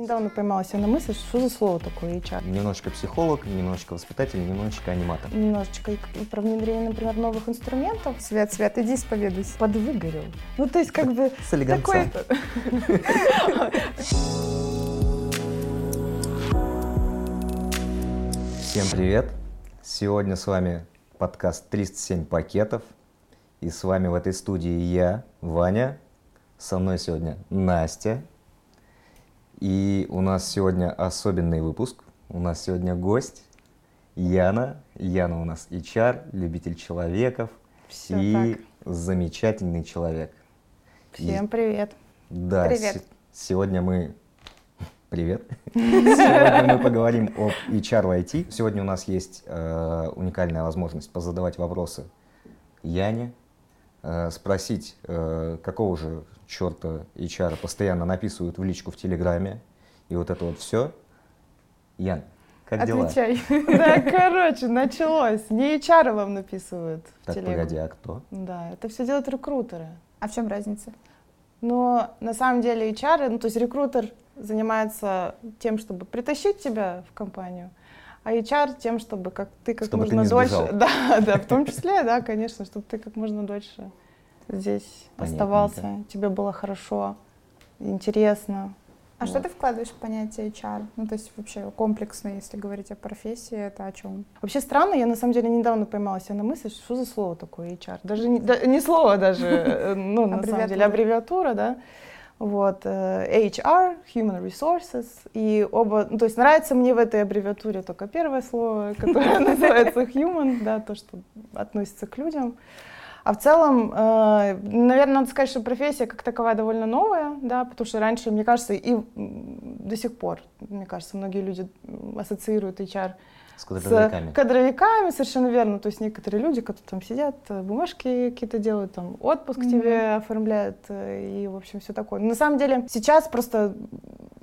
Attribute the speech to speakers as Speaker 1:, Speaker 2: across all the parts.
Speaker 1: Недавно поймала себя на мысли, что за слово такое HR.
Speaker 2: Немножечко психолог, немножечко воспитатель, немножечко аниматор.
Speaker 1: Немножечко про внедрение, например, новых инструментов.
Speaker 3: Свет, Свет, иди исповедуйся.
Speaker 1: Подвыгорел. Ну, то есть, как бы...
Speaker 2: С такой... Всем привет! Сегодня с вами подкаст 307 пакетов. И с вами в этой студии я, Ваня. Со мной сегодня Настя. И у нас сегодня особенный выпуск. У нас сегодня гость Яна. Яна у нас HR, любитель человеков
Speaker 1: Все
Speaker 2: и
Speaker 1: так.
Speaker 2: замечательный человек.
Speaker 1: Всем привет.
Speaker 2: Да,
Speaker 3: Привет.
Speaker 2: се- сегодня мы... Привет. Сегодня мы поговорим об HR в IT. Сегодня у нас есть э, уникальная возможность позадавать вопросы Яне, э, спросить, э, какого же черта HR постоянно написывают в личку в Телеграме, и вот это вот все. Ян, как дела?
Speaker 1: Отвечай. Да, короче, началось. Не HR вам написывают в
Speaker 2: Так,
Speaker 1: телегу.
Speaker 2: погоди, а кто?
Speaker 1: Да, это все делают рекрутеры.
Speaker 3: А в чем разница?
Speaker 1: Но на самом деле HR, ну то есть рекрутер занимается тем, чтобы притащить тебя в компанию, а HR тем, чтобы как ты как
Speaker 2: Чтобы ты
Speaker 1: можно
Speaker 2: не
Speaker 1: дольше,
Speaker 2: сбежал.
Speaker 1: да, да, в том числе, да, конечно, чтобы ты как можно дольше здесь
Speaker 2: Понятненько.
Speaker 1: оставался, тебе было хорошо, интересно.
Speaker 3: А
Speaker 1: Вот.
Speaker 3: что ты вкладываешь в понятие HR? Ну, то есть вообще комплексно, если говорить о профессии, это о чем?
Speaker 1: Вообще странно, я на самом деле недавно поймала себя на мысли, что за слово такое HR. Даже не, да- не слово даже, э, ну, на самом деле,
Speaker 3: Аббревиатура.
Speaker 1: аббревиатура, да. Вот, э, HR, Human Resources, и оба, ну, то есть нравится мне в этой аббревиатуре только первое слово, которое называется Human, да, то, что относится к людям. А в целом, э, наверное, надо сказать, что профессия как таковая довольно новая, да, потому что раньше, мне кажется, и до сих пор, мне кажется, многие люди ассоциируют HR
Speaker 2: С кадровиками.
Speaker 1: с кадровиками, совершенно верно. То есть некоторые люди, которые там сидят, э, бумажки какие-то делают, там отпуск
Speaker 3: Мгм.
Speaker 1: тебе оформляют, э, и, в общем, все такое. Но на самом деле сейчас просто,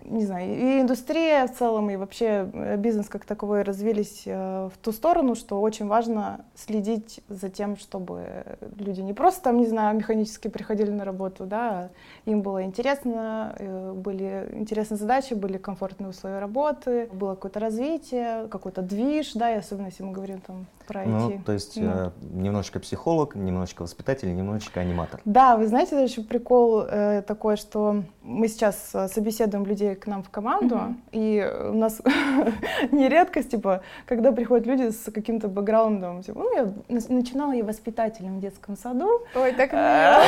Speaker 1: не знаю, и индустрия в целом, и вообще э, бизнес как таковой развились э, в ту сторону, что очень важно следить за тем, чтобы люди не просто там, не знаю, механически приходили на работу, да, им было интересно, э, были интересные задачи, были комфортные условия работы, было какое-то развитие, какой-то движ, да, и особенно если мы говорим там про IT.
Speaker 2: Ну, то есть
Speaker 1: Ну.
Speaker 2: э, немножечко психолог, немножечко воспитатель, немножечко аниматор.
Speaker 1: Да, вы знаете, еще прикол э, такой, что мы сейчас э, собеседуем людей к нам в команду,
Speaker 3: Мгм.
Speaker 1: и у нас не редкость, типа, когда приходят люди с каким-то бэкграундом, типа, ну, я начинала я воспитателем в детском саду.
Speaker 3: Ой, так
Speaker 1: Да,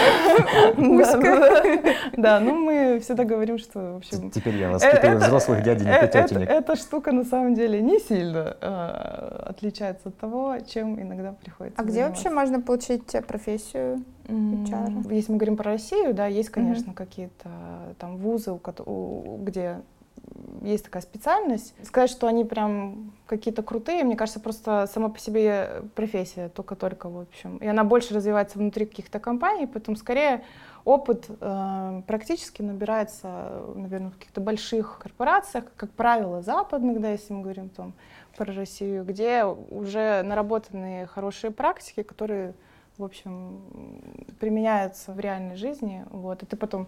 Speaker 3: Узко.
Speaker 1: да, ну мы всегда говорим, что, в общем,
Speaker 2: Теперь я
Speaker 1: Э,
Speaker 2: воспитываю
Speaker 1: это-
Speaker 2: взрослых дяденек
Speaker 1: э,
Speaker 2: и
Speaker 1: это-
Speaker 2: тетенек.
Speaker 1: Эта штука на самом деле не сильно э, отличается от того, чем иногда приходится
Speaker 3: А где вообще можно получить э, профессию? HR?
Speaker 1: Если мы говорим про Россию, да, есть, конечно, какие-то там вузы, у кото- у- где есть такая специальность. Сказать, что они прям какие-то крутые, мне кажется, просто сама по себе профессия только-только, в общем. И она больше развивается внутри каких-то компаний, поэтому скорее опыт э, практически набирается, наверное, в каких-то больших корпорациях, как правило, западных, да, если мы говорим там про Россию, где уже наработанные хорошие практики, которые, в общем, применяются в реальной жизни. Вот. И ты потом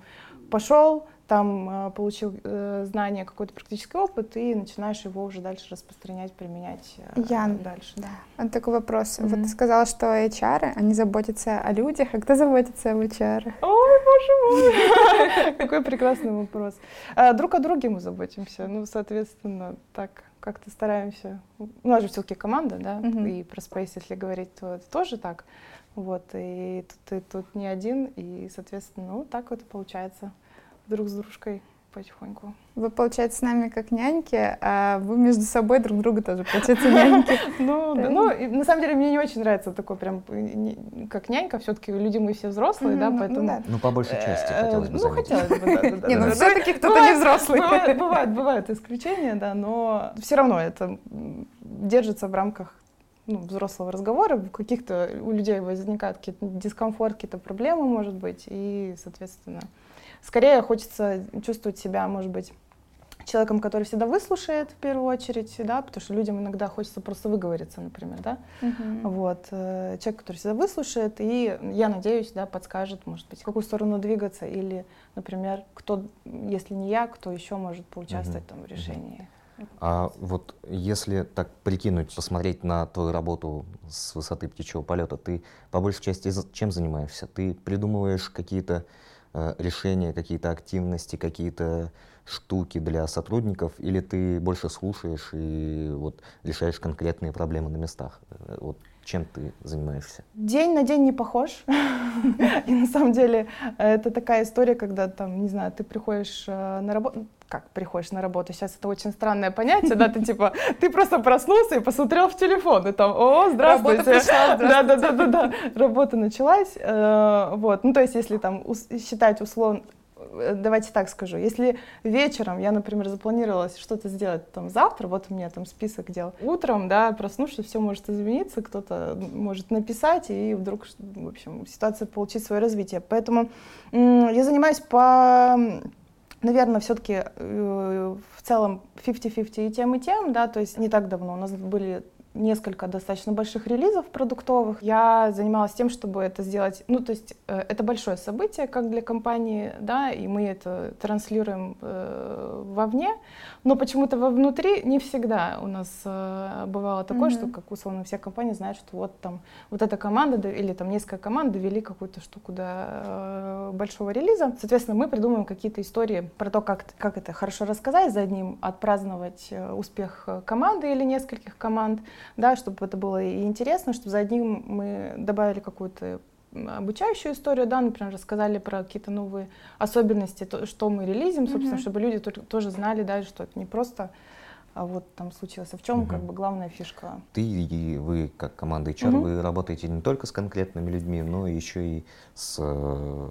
Speaker 1: пошел, там э, получил э, знания, какой-то практический опыт, и начинаешь его уже дальше распространять, применять э,
Speaker 3: Ян.
Speaker 1: дальше. Да.
Speaker 3: Вот такой вопрос. Вот
Speaker 1: Мгм.
Speaker 3: ты сказала, что HR, они заботятся о людях, а кто заботится об HR?
Speaker 1: Ой, боже мой! Какой прекрасный вопрос. Друг о друге мы заботимся. Ну, соответственно, так как-то стараемся. У нас же все-таки команда, да,
Speaker 3: Мгм.
Speaker 1: и про Space, если говорить, то это тоже так. Вот, и тут ты тут не один, и, соответственно, ну, так вот и получается друг с дружкой потихоньку.
Speaker 3: Вы, получается, с нами как няньки, а вы между собой друг друга тоже, получается, няньки.
Speaker 1: Ну, ну, и на самом деле мне не очень нравится такой прям, э, не- как нянька, все-таки люди мы все взрослые, да,
Speaker 3: ну
Speaker 1: поэтому...
Speaker 3: да.
Speaker 2: Ну, по большей части,
Speaker 1: Э,
Speaker 2: хотелось бы
Speaker 1: Ну, хотелось бы, да,
Speaker 3: Не, ну все-таки кто-то не взрослый.
Speaker 1: Бывает, бывает, бывают исключения, да, но все равно это держится в рамках ну, взрослого разговора. В каких-то у людей возникают какие-то дискомфорт, какие-то проблемы, может быть, и, соответственно, скорее хочется чувствовать себя, может быть, человеком, который всегда выслушает в первую очередь, да, потому что людям иногда хочется просто выговориться, например, да.
Speaker 3: Мгм.
Speaker 1: Вот, э, человек, который всегда выслушает, и я надеюсь, да, подскажет, может быть, в какую сторону двигаться, или, например, кто, если не я, кто еще может поучаствовать там в решении.
Speaker 2: А вот если так прикинуть, посмотреть на твою работу с высоты птичьего полета, ты по большей части чем занимаешься? Ты придумываешь какие-то решения, какие-то активности, какие-то штуки для сотрудников, или ты больше слушаешь и вот решаешь конкретные проблемы на местах? Э, Вот чем ты занимаешься?
Speaker 1: День на день не похож. И на самом деле э, это такая история, когда там, не знаю, ты приходишь э, на работу, как приходишь на работу, сейчас это очень странное понятие, да, ты типа, ты просто проснулся и посмотрел в телефон, и там, о, здравствуйте.
Speaker 3: Работа пришла,
Speaker 1: Да, да, да, да, да, работа началась, э, вот, ну то есть если там считать условно, э, давайте так скажу, если вечером я, например, запланировала что-то сделать там завтра, вот у меня там список дел, утром, да, проснувшись, все может измениться, кто-то может написать, и вдруг, в общем, ситуация получит свое развитие. Поэтому я занимаюсь по, наверное, все-таки в целом 50-50 и тем, и тем, да, то есть не так давно. У нас были несколько достаточно больших релизов продуктовых. Я занималась тем, чтобы это сделать, ну, то есть э, это большое событие, как для компании, да, и мы это транслируем э, вовне, но почему-то вовнутри не всегда у нас э, бывало такое,
Speaker 3: Мгм.
Speaker 1: что, как условно, все компании знают, что вот там вот эта команда или там несколько команд довели какую-то штуку до э, большого релиза. Соответственно, мы придумываем какие-то истории про то, как, как это хорошо рассказать, за одним отпраздновать э, успех э, команды или нескольких команд, да, чтобы это было и интересно, чтобы за одним мы добавили какую-то обучающую историю, да, например, рассказали про какие-то новые особенности, то, что мы релизим, собственно,
Speaker 3: Мгм.
Speaker 1: чтобы люди тоже знали, да, что это не просто а вот там случилось, а в чем
Speaker 2: Мгм.
Speaker 1: как бы главная фишка.
Speaker 2: Ты и вы, как команда HR,
Speaker 1: Мгм.
Speaker 2: вы работаете не только с конкретными людьми, но еще и с э,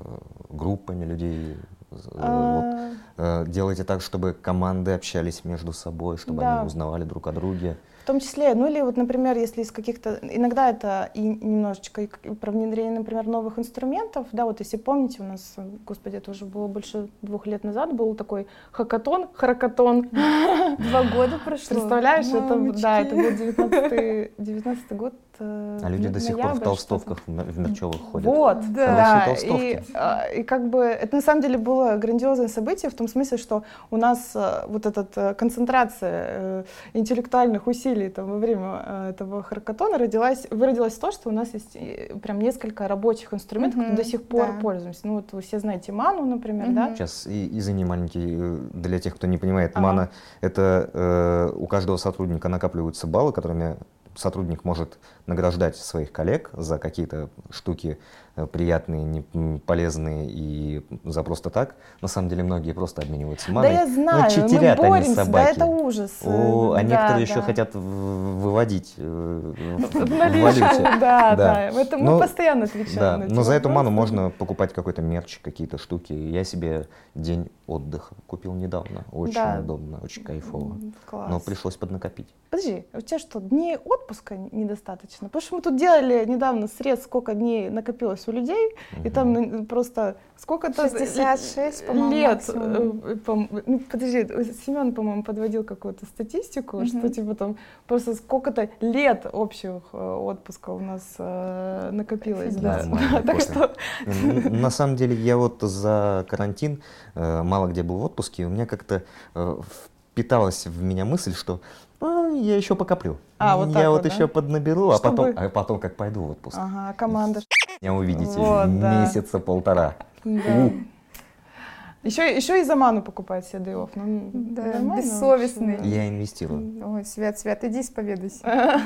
Speaker 2: группами людей. Э, вот,
Speaker 1: А,
Speaker 2: э, делаете так, чтобы команды общались между собой, чтобы
Speaker 1: Да.
Speaker 2: они узнавали друг о друге.
Speaker 1: В том числе, ну или вот, например, если из каких-то, иногда это и немножечко и про внедрение, например, новых инструментов, да, вот если помните, у нас, господи, это уже было больше двух лет назад, был такой хакатон, харакатон,
Speaker 3: Два года прошло.
Speaker 1: представляешь, это,
Speaker 3: Мамочки.
Speaker 1: да, это был 19 19 год. Э,
Speaker 2: А люди до сих пор в толстовках в мер- в мерчевых ходят.
Speaker 1: Вот,
Speaker 3: Да.
Speaker 1: да,
Speaker 2: Хорошие
Speaker 1: и,
Speaker 2: толстовки.
Speaker 1: а, и как бы это на самом деле было грандиозное событие в том смысле, что у нас э, вот эта концентрация э, интеллектуальных усилий там, во время этого хакатона родилась, выродилась в то, что у нас есть прям несколько рабочих инструментов,
Speaker 3: Мгм,
Speaker 1: которые до сих пор
Speaker 3: да.
Speaker 1: пользуемся. Ну вот вы все знаете Ману, например, да?
Speaker 3: Мгм.
Speaker 2: Сейчас, и, извини, маленький, для тех, кто не понимает,
Speaker 1: Ага.
Speaker 2: мана — это э, у каждого сотрудника накапливаются баллы, которыми сотрудник может награждать своих коллег за какие-то штуки э, приятные, полезные и за просто так. На самом деле многие просто обмениваются
Speaker 1: Да
Speaker 2: маной.
Speaker 1: я знаю, мы
Speaker 2: читерят они,
Speaker 1: боремся, да
Speaker 2: собаки.
Speaker 1: это ужас.
Speaker 2: О, а
Speaker 1: Да,
Speaker 2: некоторые еще
Speaker 1: да.
Speaker 2: хотят в- выводить э, в, валюте.
Speaker 1: да,
Speaker 2: Да.
Speaker 1: да. Это мы
Speaker 2: Ну,
Speaker 1: постоянно отвечаем
Speaker 2: Да, но за эту ману можно покупать какой-то мерч, какие-то штуки. Я себе день отдыха купил недавно. Очень
Speaker 1: Да.
Speaker 2: удобно, очень кайфово. Но пришлось поднакопить.
Speaker 1: Подожди, а у тебя что, дней отпуска н- недостаточно? Потому что мы тут делали недавно срез, сколько дней накопилось у людей, и
Speaker 2: Мгм.
Speaker 1: там ну, просто сколько-то
Speaker 3: 66, по-моему,
Speaker 1: лет.
Speaker 3: максимум.
Speaker 1: э, пом- ну, подожди, Семен, по-моему, подводил какую-то статистику,
Speaker 3: Мгм.
Speaker 1: что типа там просто сколько-то лет общих э, отпуска у нас э, накопилось. Да.
Speaker 2: Нормально,
Speaker 1: Так что
Speaker 2: На самом деле я вот за карантин э, мало где был в отпуске, и у меня как-то э, впиталась в меня мысль, что «А, я еще покоплю.
Speaker 1: А, вот
Speaker 2: я вот
Speaker 1: вот, да?
Speaker 2: еще поднаберу, а
Speaker 1: Чтобы-
Speaker 2: потом, а потом как пойду в отпуск.
Speaker 1: ага, команда.
Speaker 2: Меня увидите
Speaker 1: Вот, да.
Speaker 2: месяца полтора.
Speaker 1: Да. Еще, еще и за ману покупать себе off. Ну,
Speaker 3: Да, бессовестный.
Speaker 1: вообще,
Speaker 2: Я инвестирую.
Speaker 3: Ой, Свет, Свет, иди исповедуйся.
Speaker 1: да.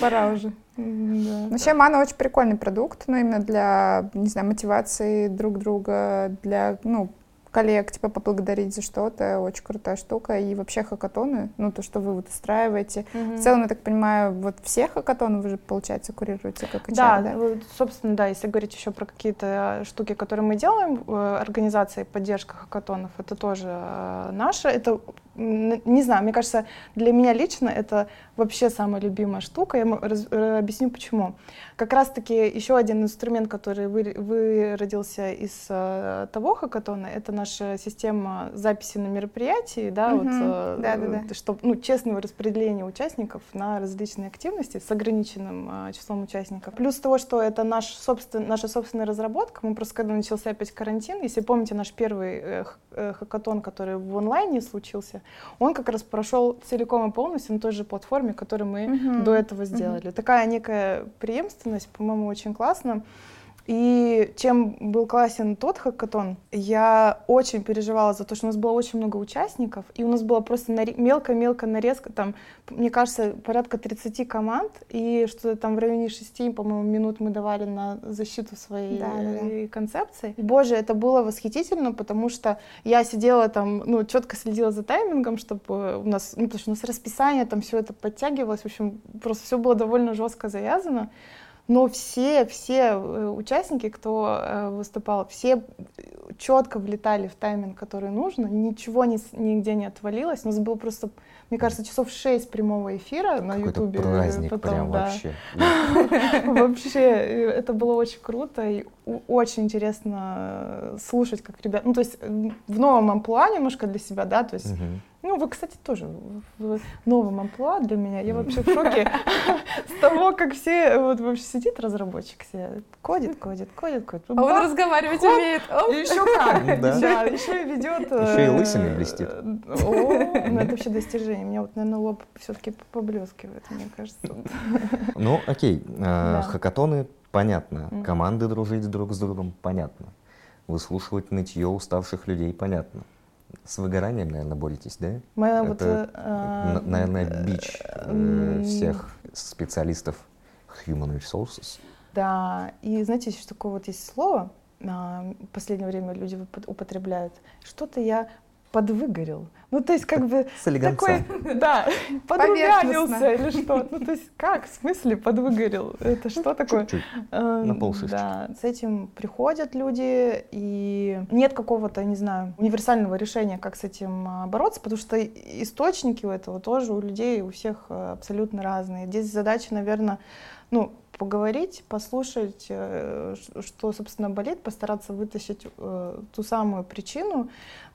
Speaker 3: Пора уже.
Speaker 1: Да.
Speaker 3: Вообще, мана очень прикольный продукт, но именно для, не знаю, мотивации друг друга, для, ну, коллег, типа, поблагодарить за что-то, очень крутая штука. И вообще хакатоны, ну, то, что вы вот устраиваете.
Speaker 1: Мгм.
Speaker 3: В целом, я так понимаю, вот все хакатоны вы же, получается, курируете как HR,
Speaker 1: Да,
Speaker 3: да?
Speaker 1: собственно, да, если говорить еще про какие-то штуки, которые мы делаем, э, организация и поддержка хакатонов, это тоже э, наше. Это не знаю, мне кажется, для меня лично это вообще самая любимая штука. Я раз, э, объясню почему. Как раз-таки еще один инструмент, который вы, выродился из uh, того хакатона, это наша система записи на мероприятии, да, вот, uh, да, да, да. чтобы ну, честного распределения участников на различные активности с ограниченным uh, числом участников. Плюс того, что это наш собствен, наша собственная разработка, мы просто когда начался опять карантин, если помните наш первый э, э, хакатон, который в онлайне случился, он как раз прошел целиком и полностью на той же платформе, которую мы uh-huh. до этого сделали. Uh-huh. Такая некая преемственность, по-моему, очень классно. И чем был классен тот хакатон, я очень переживала за то, что у нас было очень много участников, и у нас была просто мелко-мелко нарезка, там, мне кажется, порядка 30 команд, и что-то там в районе 6, по-моему, минут мы давали на защиту своей да, да. концепции. Боже, это было восхитительно, потому что я сидела там, ну, четко следила за таймингом, чтобы у нас, ну, потому что у нас расписание, там все это подтягивалось, в общем, просто все было довольно жестко завязано но все, все э, участники, кто э, выступал, все четко влетали в тайминг, который нужно, ничего не, нигде не отвалилось. У нас было просто, мне кажется, часов шесть прямого эфира на Ютубе.
Speaker 2: праздник потом, прям да. вообще.
Speaker 1: Вообще, это было очень круто и очень интересно слушать, как ребята, ну то есть в новом амплуа немножко для себя, да, то есть ну, вы, кстати, тоже в новом амплуа для меня. Я вообще в шоке с того, как все, вот вообще сидит разработчик, все кодит, кодит, кодит, кодит.
Speaker 3: А он разговаривать умеет.
Speaker 1: Еще как. Да, еще и ведет.
Speaker 2: Еще и э, лысиной блестит. О,
Speaker 1: ну это вообще достижение. Меня вот, наверное, лоб все-таки поблескивает, мне кажется.
Speaker 2: Ну, окей. Э, хакатоны, понятно. Команды дружить друг с другом, понятно. Выслушивать нытье уставших людей, понятно. С выгоранием, наверное, боретесь, да?
Speaker 1: Мы
Speaker 2: Это,
Speaker 1: вот, э,
Speaker 2: наверное, бич э, всех специалистов human resources.
Speaker 1: Да, и знаете, еще такое вот есть слово, в последнее время люди употребляют. Что-то я подвыгорел. Ну, то есть, как бы такой, да, подрумянился или что. Ну, то есть, как, в смысле подвыгорел? Это что такое?
Speaker 2: Чуть-чуть, эм, на полшишки.
Speaker 1: Да, с этим приходят люди, и нет какого-то, не знаю, универсального решения, как с этим а, бороться, потому что источники у этого тоже у людей, у всех э, абсолютно разные. Здесь задача, наверное, ну, поговорить, послушать, э, что, собственно, болит, постараться вытащить э, ту самую причину.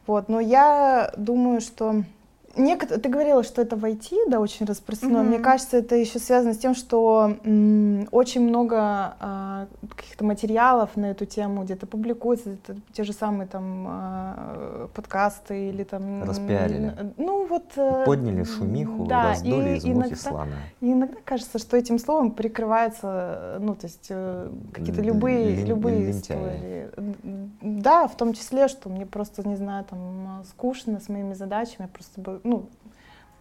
Speaker 1: Вот. Но я думаю, что Некотор... Ты говорила, что это в IT, да, очень распространено. Mm-hmm. Мне кажется, это еще связано с тем, что м- очень много а, каких-то материалов на эту тему где-то публикуется, это те же самые там а, подкасты или там...
Speaker 2: Распиарили.
Speaker 1: Ну вот... Э,
Speaker 2: Подняли шумиху, да, раздули и, из мухи иногда, слона.
Speaker 1: И иногда кажется, что этим словом прикрывается, ну то есть э, какие-то любые, Лин, любые истории. Да, в том числе, что мне просто, не знаю, там скучно с моими задачами, просто бы ну,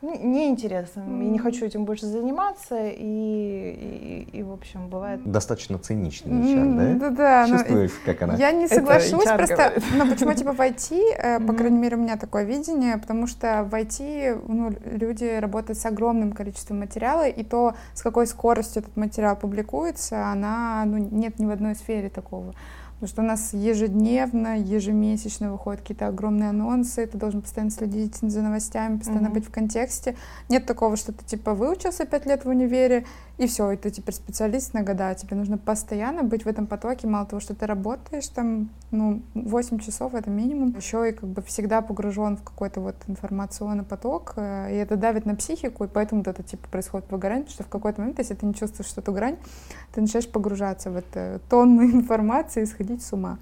Speaker 1: неинтересно, mm. я не хочу этим больше заниматься, и, и, и в общем, бывает...
Speaker 2: Достаточно циничный HR, mm,
Speaker 3: да? Да, да.
Speaker 2: Чувствуешь, как она?
Speaker 3: Я не соглашусь, просто, ну, почему, типа, в IT, э, по крайней мере, у меня такое видение, потому что в IT, ну, люди работают с огромным количеством материала, и то, с какой скоростью этот материал публикуется, она, ну, нет ни в одной сфере такого. Потому что у нас ежедневно, ежемесячно выходят какие-то огромные анонсы, ты должен постоянно следить за новостями, постоянно mm-hmm. быть в контексте. Нет такого, что ты типа выучился пять лет в универе, и все, и ты теперь специалист на года. Тебе нужно постоянно быть в этом потоке. Мало того, что ты работаешь там, ну, 8 часов это минимум. Еще и как бы всегда погружен в какой-то вот информационный поток. Э, и это давит на психику, и поэтому вот это типа происходит выгорание, потому что в какой-то момент, если ты не чувствуешь что-то грань, ты начинаешь погружаться в эту тонну информации и сходить с ума.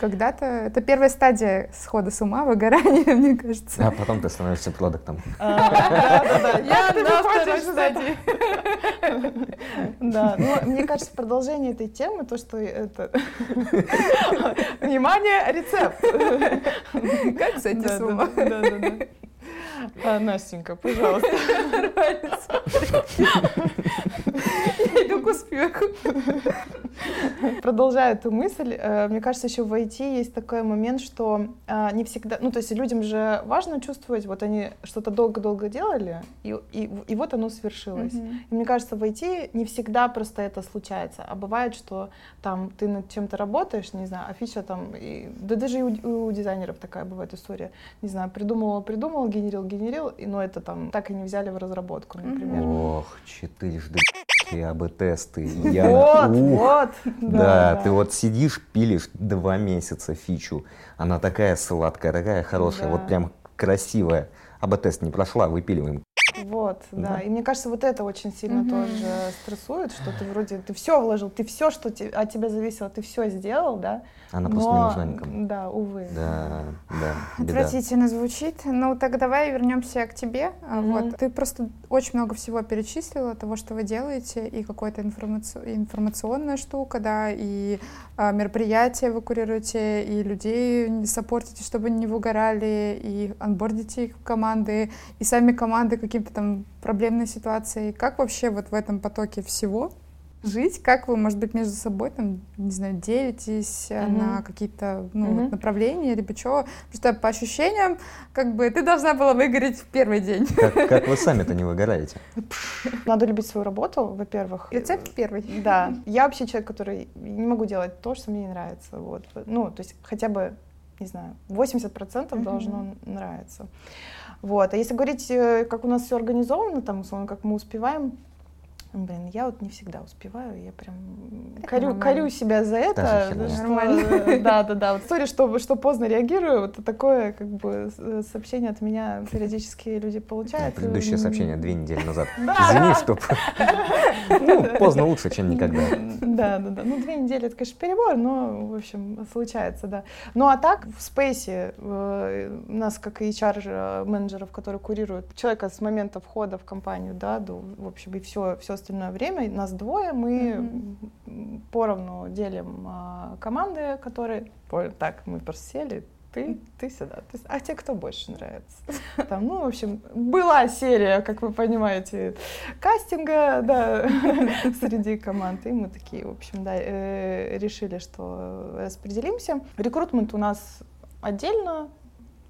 Speaker 3: Когда-то это первая стадия схода с ума, выгорания, мне кажется.
Speaker 2: А потом ты становишься продуктом.
Speaker 1: А, Я на второй стадии. Да, ну, мне кажется, продолжение этой темы, то, что это... Внимание, рецепт!
Speaker 3: Как сойти с ума?
Speaker 1: Да, да, да. А, Настенька, пожалуйста.
Speaker 3: Я к успеху.
Speaker 1: Продолжая эту мысль, э, мне кажется, еще в IT есть такой момент, что а, не всегда, ну то есть людям же важно чувствовать, вот они что-то долго-долго делали, и, и, и вот оно свершилось.
Speaker 3: Мгм.
Speaker 1: И мне кажется, в IT не всегда просто это случается, а бывает, что там ты над чем-то работаешь, не знаю, а фича там, и- да даже и у, у дизайнеров такая бывает история, не знаю, придумывал, придумал, генерил, генерил, и, но это там так и не взяли в разработку, например.
Speaker 2: Ох, четырежды АБ-тесты. Я...
Speaker 1: Вот,
Speaker 2: Ух.
Speaker 1: вот.
Speaker 2: Да, ты вот сидишь, пилишь два месяца фичу. Она такая сладкая, такая хорошая,
Speaker 1: Да.
Speaker 2: вот прям красивая. АБ-тест не прошла, выпиливаем.
Speaker 1: Вот, да.
Speaker 2: Да.
Speaker 1: И мне кажется, вот это очень сильно
Speaker 3: Мгм.
Speaker 1: тоже стрессует, что ты вроде ты все вложил, ты все, что те- от тебя зависело, ты все сделал, да.
Speaker 2: Она просто не
Speaker 1: но,
Speaker 2: нужна никому.
Speaker 1: Да, увы.
Speaker 2: Да, да, беда.
Speaker 3: Отвратительно звучит. Ну, так давай вернемся к тебе.
Speaker 1: Мгм.
Speaker 3: Вот. Ты просто очень много всего перечислила, того, что вы делаете, и какая-то информаци- информационная штука, да, и а, мероприятия вы курируете, и людей саппортите, чтобы не выгорали, и анбордите их в команды, и сами команды каким-то там проблемной ситуации. Как вообще вот в этом потоке всего жить? Как вы, может быть, между собой там, не знаю, делитесь
Speaker 1: Мгм.
Speaker 3: на какие-то ну,
Speaker 1: Мгм.
Speaker 3: вот направления, либо чего? Потому что по ощущениям, как бы ты должна была выгореть в первый день.
Speaker 2: Как, как вы сами-то не выгораете?
Speaker 1: Надо любить свою работу, во-первых.
Speaker 3: Рецепт первый.
Speaker 1: Да. Я вообще человек, который не могу делать то, что мне не нравится. Вот. Ну, то есть хотя бы, не знаю, 80%
Speaker 3: Мгм.
Speaker 1: должно нравиться. Вот. А если говорить, э, как у нас все организовано, там, условно, как мы успеваем, Блин, я вот не всегда успеваю, я прям
Speaker 3: Это
Speaker 1: корю,
Speaker 3: нормально.
Speaker 1: корю себя за это. Что-
Speaker 3: Нормально.
Speaker 1: Да, да, да. Вот сори, что, что поздно реагирую. Вот такое как бы с- сообщение от меня периодически люди получают.
Speaker 2: Предыдущее сообщение две недели назад. Извини, что... Ну, поздно лучше, чем никогда.
Speaker 1: Да, да, да. Ну, две недели это, конечно, перебор, но, в общем, случается, да. Ну, а так, в спейсе э, нас, как и HR-менеджеров, которые курируют человека с момента входа в компанию, да, до, в общем, и все, все остальное время, нас двое, мы м, поровну делим а, команды, которые... Ой, Так, мы просто сели, ты, ты сюда. ты а тебе кто больше нравится? Там, ну, в общем, была серия, как вы понимаете, кастинга, да, среди команд. И мы такие, в общем, да, э, решили, что распределимся. Рекрутмент у нас отдельно,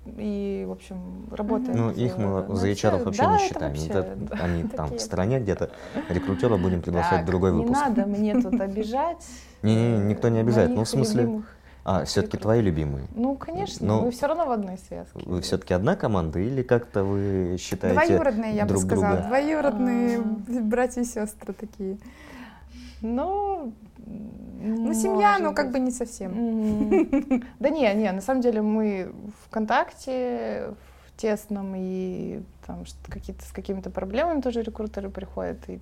Speaker 1: и, в общем, работает.
Speaker 2: Ну, их мы
Speaker 1: э,
Speaker 2: за HR вообще
Speaker 1: Да,
Speaker 2: не
Speaker 1: это
Speaker 2: считаем.
Speaker 1: вообще,
Speaker 2: Это
Speaker 1: да,
Speaker 2: Они там в
Speaker 1: такие.
Speaker 2: стороне где-то. Рекрутера будем приглашать в
Speaker 1: Так,
Speaker 2: другой выпуск.
Speaker 1: Не надо мне тут обижать.
Speaker 2: Не-не, никто не обижает. Ну, в смысле, а, все-таки твои любимые.
Speaker 1: Ну, конечно,
Speaker 2: Ну,
Speaker 1: мы все равно в одной связке.
Speaker 2: Вы все-таки одна команда или как-то вы считаете
Speaker 3: Двоюродные, я бы сказала.
Speaker 2: друга?
Speaker 3: Двоюродные
Speaker 1: А.
Speaker 3: братья и сестры такие.
Speaker 1: Ну,
Speaker 3: Ну, семья, ну, как бы не совсем.
Speaker 1: Да не, не, на самом деле мы ВКонтакте в тесном и там какие-то с какими-то проблемами тоже рекрутеры приходят и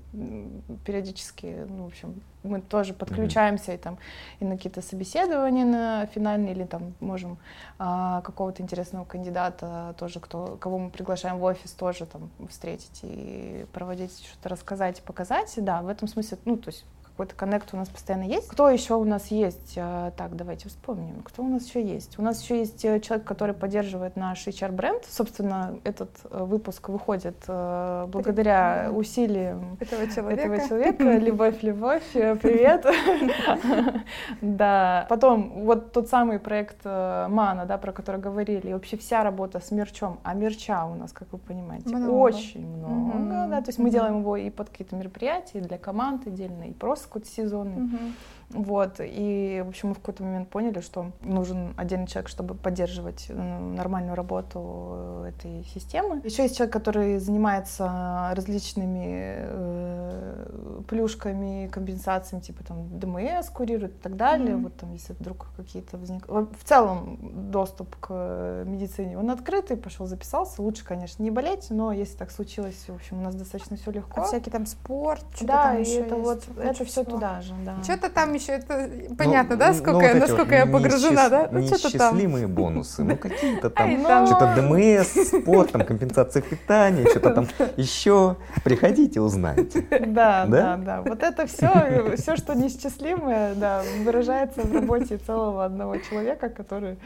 Speaker 1: периодически, ну, в общем, мы тоже подключаемся и там и на какие-то собеседования на финальные или там можем а, какого-то интересного кандидата тоже, кто, кого мы приглашаем в офис, тоже там встретить и проводить, что-то рассказать, показать. Да, в этом смысле, ну, то есть какой-то коннект у нас постоянно есть. Кто еще у нас есть? А, Так, давайте вспомним. Кто у нас еще есть? У нас еще есть э, человек, который поддерживает наш HR-бренд. Собственно, этот э, выпуск выходит э, благодаря усилиям
Speaker 3: Этого человека.
Speaker 1: этого человека. Любовь, любовь, привет. Да. Потом вот тот самый проект Мана, да, про который говорили, и вообще вся работа с мерчом. А мерча у нас, как вы понимаете, очень много. Да, то есть мы делаем его и под какие-то мероприятия, и для команд отдельно, и просто какой-то сезонный.
Speaker 3: Мгм.
Speaker 1: Вот, и, в общем, мы в какой-то момент поняли, что нужен отдельный человек, чтобы поддерживать нормальную работу э, этой системы. Еще есть человек, который занимается различными э, плюшками, компенсациями, типа там ДМС курирует и так далее.
Speaker 3: Мгм.
Speaker 1: Вот там, если вдруг какие-то возникают... В целом доступ к медицине, он открытый, пошел записался. Лучше, конечно, не болеть, но если так случилось, в общем, у нас достаточно все легко.
Speaker 3: А всякий там спорт, что-то
Speaker 1: да,
Speaker 3: там
Speaker 1: и
Speaker 3: еще
Speaker 1: это вот,
Speaker 3: есть,
Speaker 1: это
Speaker 3: куча
Speaker 1: все туда же, да.
Speaker 3: Что-то там еще, это понятно,
Speaker 2: Ну,
Speaker 3: да,
Speaker 2: ну,
Speaker 3: сколько
Speaker 2: вот
Speaker 3: я,
Speaker 2: эти вот
Speaker 3: насколько я погружена, да? Ну, там.
Speaker 2: Неисчислимые бонусы. Ну, какие-то там
Speaker 3: ну.
Speaker 2: что-то ДМС, спорт, там компенсация питания, что-то там еще. Приходите, узнаете.
Speaker 1: Да,
Speaker 2: Да?
Speaker 1: да. Вот это все, все, что неисчислимое, да, выражается в работе целого одного человека, который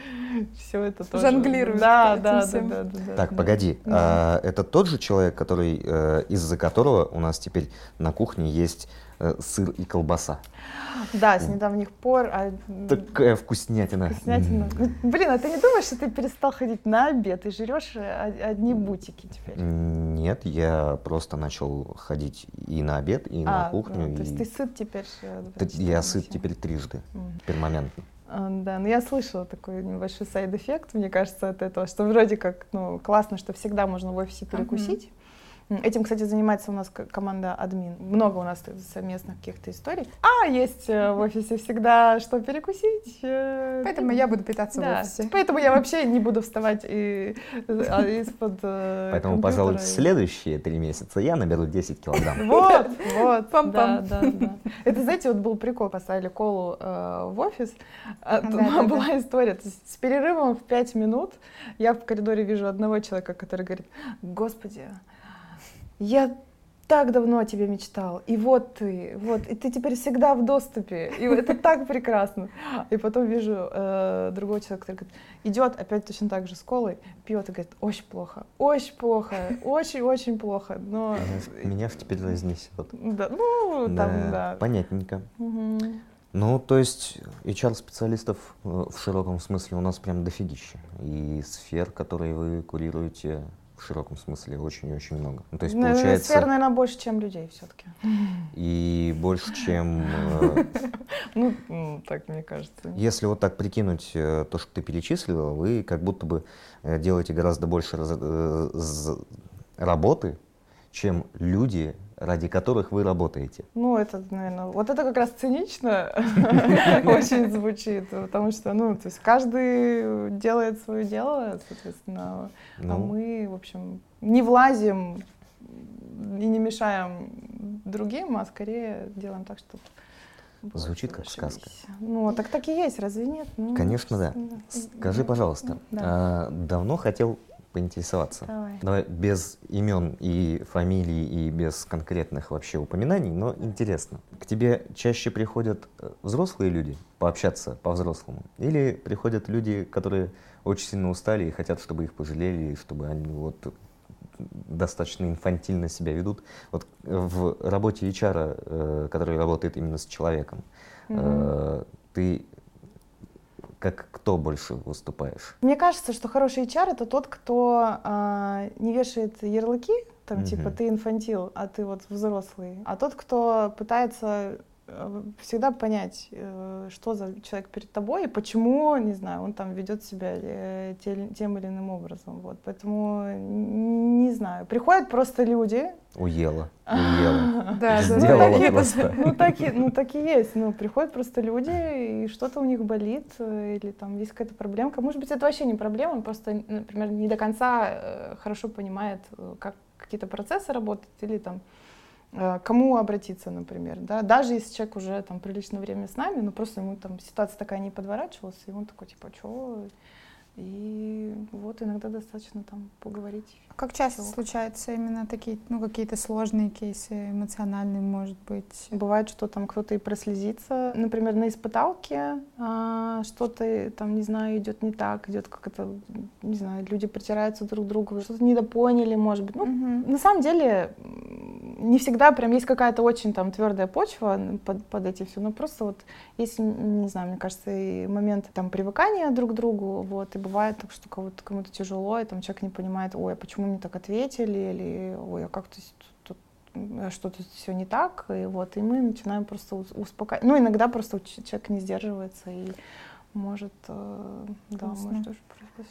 Speaker 1: все это тоже...
Speaker 3: Жонглирует
Speaker 1: Да, да, да, да.
Speaker 2: Так, погоди. А это тот же человек, который, э, из-за которого у нас теперь на кухне есть э, сыр и колбаса.
Speaker 1: Да, с недавних пор. А...
Speaker 2: Такая вкуснятина.
Speaker 1: Вкуснятина. Ну, блин, а ты не думаешь, что ты перестал ходить на обед и жрешь э, одни бутики теперь?
Speaker 2: Нет, я просто начал ходить и на обед, и а, на кухню.
Speaker 1: Ну, то
Speaker 2: и...
Speaker 1: есть ты сыт теперь?
Speaker 2: Э, я сыт теперь трижды, mm. перманентно.
Speaker 1: А, да, но я слышала такой небольшой side effect, мне кажется, от этого, что вроде как, ну, классно, что всегда можно в офисе перекусить, uh-huh. Этим, кстати, занимается у нас команда админ. Много у нас совместных каких-то историй. А, есть э, в офисе всегда что перекусить.
Speaker 3: Э, Поэтому я буду питаться да. в офисе.
Speaker 1: Поэтому я вообще не буду вставать и, а, из-под
Speaker 2: Поэтому, пожалуй, следующие три месяца я наберу 10 килограмм.
Speaker 1: Вот, вот. Пам -пам. Да, да, да. Это, знаете, вот был прикол. Поставили колу э, в офис. А, да, да, была да. история. То есть, с перерывом в 5 минут я в коридоре вижу одного человека, который говорит, господи, я так давно о тебе мечтал, и вот ты, вот, и ты теперь всегда в доступе, и это так прекрасно. И потом вижу э, другого человека, который говорит, идет опять точно так же с колой, пьет и говорит, очень плохо, очень плохо, очень-очень плохо, но...
Speaker 2: Меня же теперь разнесет.
Speaker 1: Да, ну, да, там, да.
Speaker 2: Понятненько. Угу. Ну, то есть HR-специалистов э, в широком смысле у нас прям дофигища. И сфер, которые вы курируете, в широком смысле очень-очень много. Ну, то есть,
Speaker 1: ну, получается... Сфер, наверное, больше, чем людей все-таки.
Speaker 2: И больше, чем...
Speaker 1: Э, ну, так мне кажется.
Speaker 2: Если вот так прикинуть э, то, что ты перечислила, вы как будто бы э, делаете гораздо больше работы, чем люди, ради которых вы работаете.
Speaker 1: Ну, это, наверное, вот это как раз цинично очень звучит, потому что, ну, то есть каждый делает свое дело, соответственно, а ну. мы, в общем, не влазим и не мешаем другим, а скорее делаем так, чтобы
Speaker 2: Звучит как сказка.
Speaker 1: Ну, так так и есть, разве нет? Ну,
Speaker 2: Конечно, да. Скажи, пожалуйста, а, давно хотел поинтересоваться.
Speaker 1: Давай.
Speaker 2: Давай без имен и фамилий и без конкретных вообще упоминаний, но интересно. К тебе чаще приходят э, взрослые люди пообщаться по-взрослому? Или приходят люди, которые очень сильно устали и хотят, чтобы их пожалели, чтобы они вот достаточно инфантильно себя ведут. Вот в работе HR, э, который работает именно с человеком, mm-hmm. ты как кто больше выступаешь?
Speaker 1: Мне кажется, что хороший HR это тот, кто а, не вешает ярлыки, там угу. типа ты инфантил, а ты вот взрослый, а тот, кто пытается Э, всегда понять, э, что за человек перед тобой и почему, не знаю, он там ведет себя э, тем или иным образом. Вот. Поэтому не знаю. Приходят просто люди.
Speaker 2: Уела. Уела.
Speaker 1: Да, Сделала просто. Ну так, и, ну так и есть. Ну, приходят просто люди, и что-то у них болит, или там есть какая-то проблемка. Может быть, это вообще не проблема, он просто, например, не до конца хорошо понимает, как какие-то процессы работают, или там Э, кому обратиться, например, да, даже если человек уже там приличное время с нами, но просто ему там ситуация такая не подворачивалась, и он такой, типа, что и вот иногда достаточно там поговорить.
Speaker 3: Как часто Всего. случаются именно такие, ну, какие-то сложные кейсы, эмоциональные, может быть?
Speaker 1: Бывает, что там кто-то и прослезится. Например, на испыталке а, что-то там, не знаю, идет не так, идет как это, не знаю, люди притираются друг к другу, что-то недопоняли, может быть. Ну, угу. на самом деле, не всегда прям есть какая-то очень там твердая почва под, под этим все, но просто вот есть, не знаю, мне кажется, и момент там привыкания друг к другу, вот, и бывает так, что кому-то кому тяжело, и там человек не понимает, ой, а почему мне так ответили, или ой, а как-то тут э, что-то все не так, и вот, и мы начинаем просто успокаивать. Ну, иногда просто человек не сдерживается и может, э, да, может тоже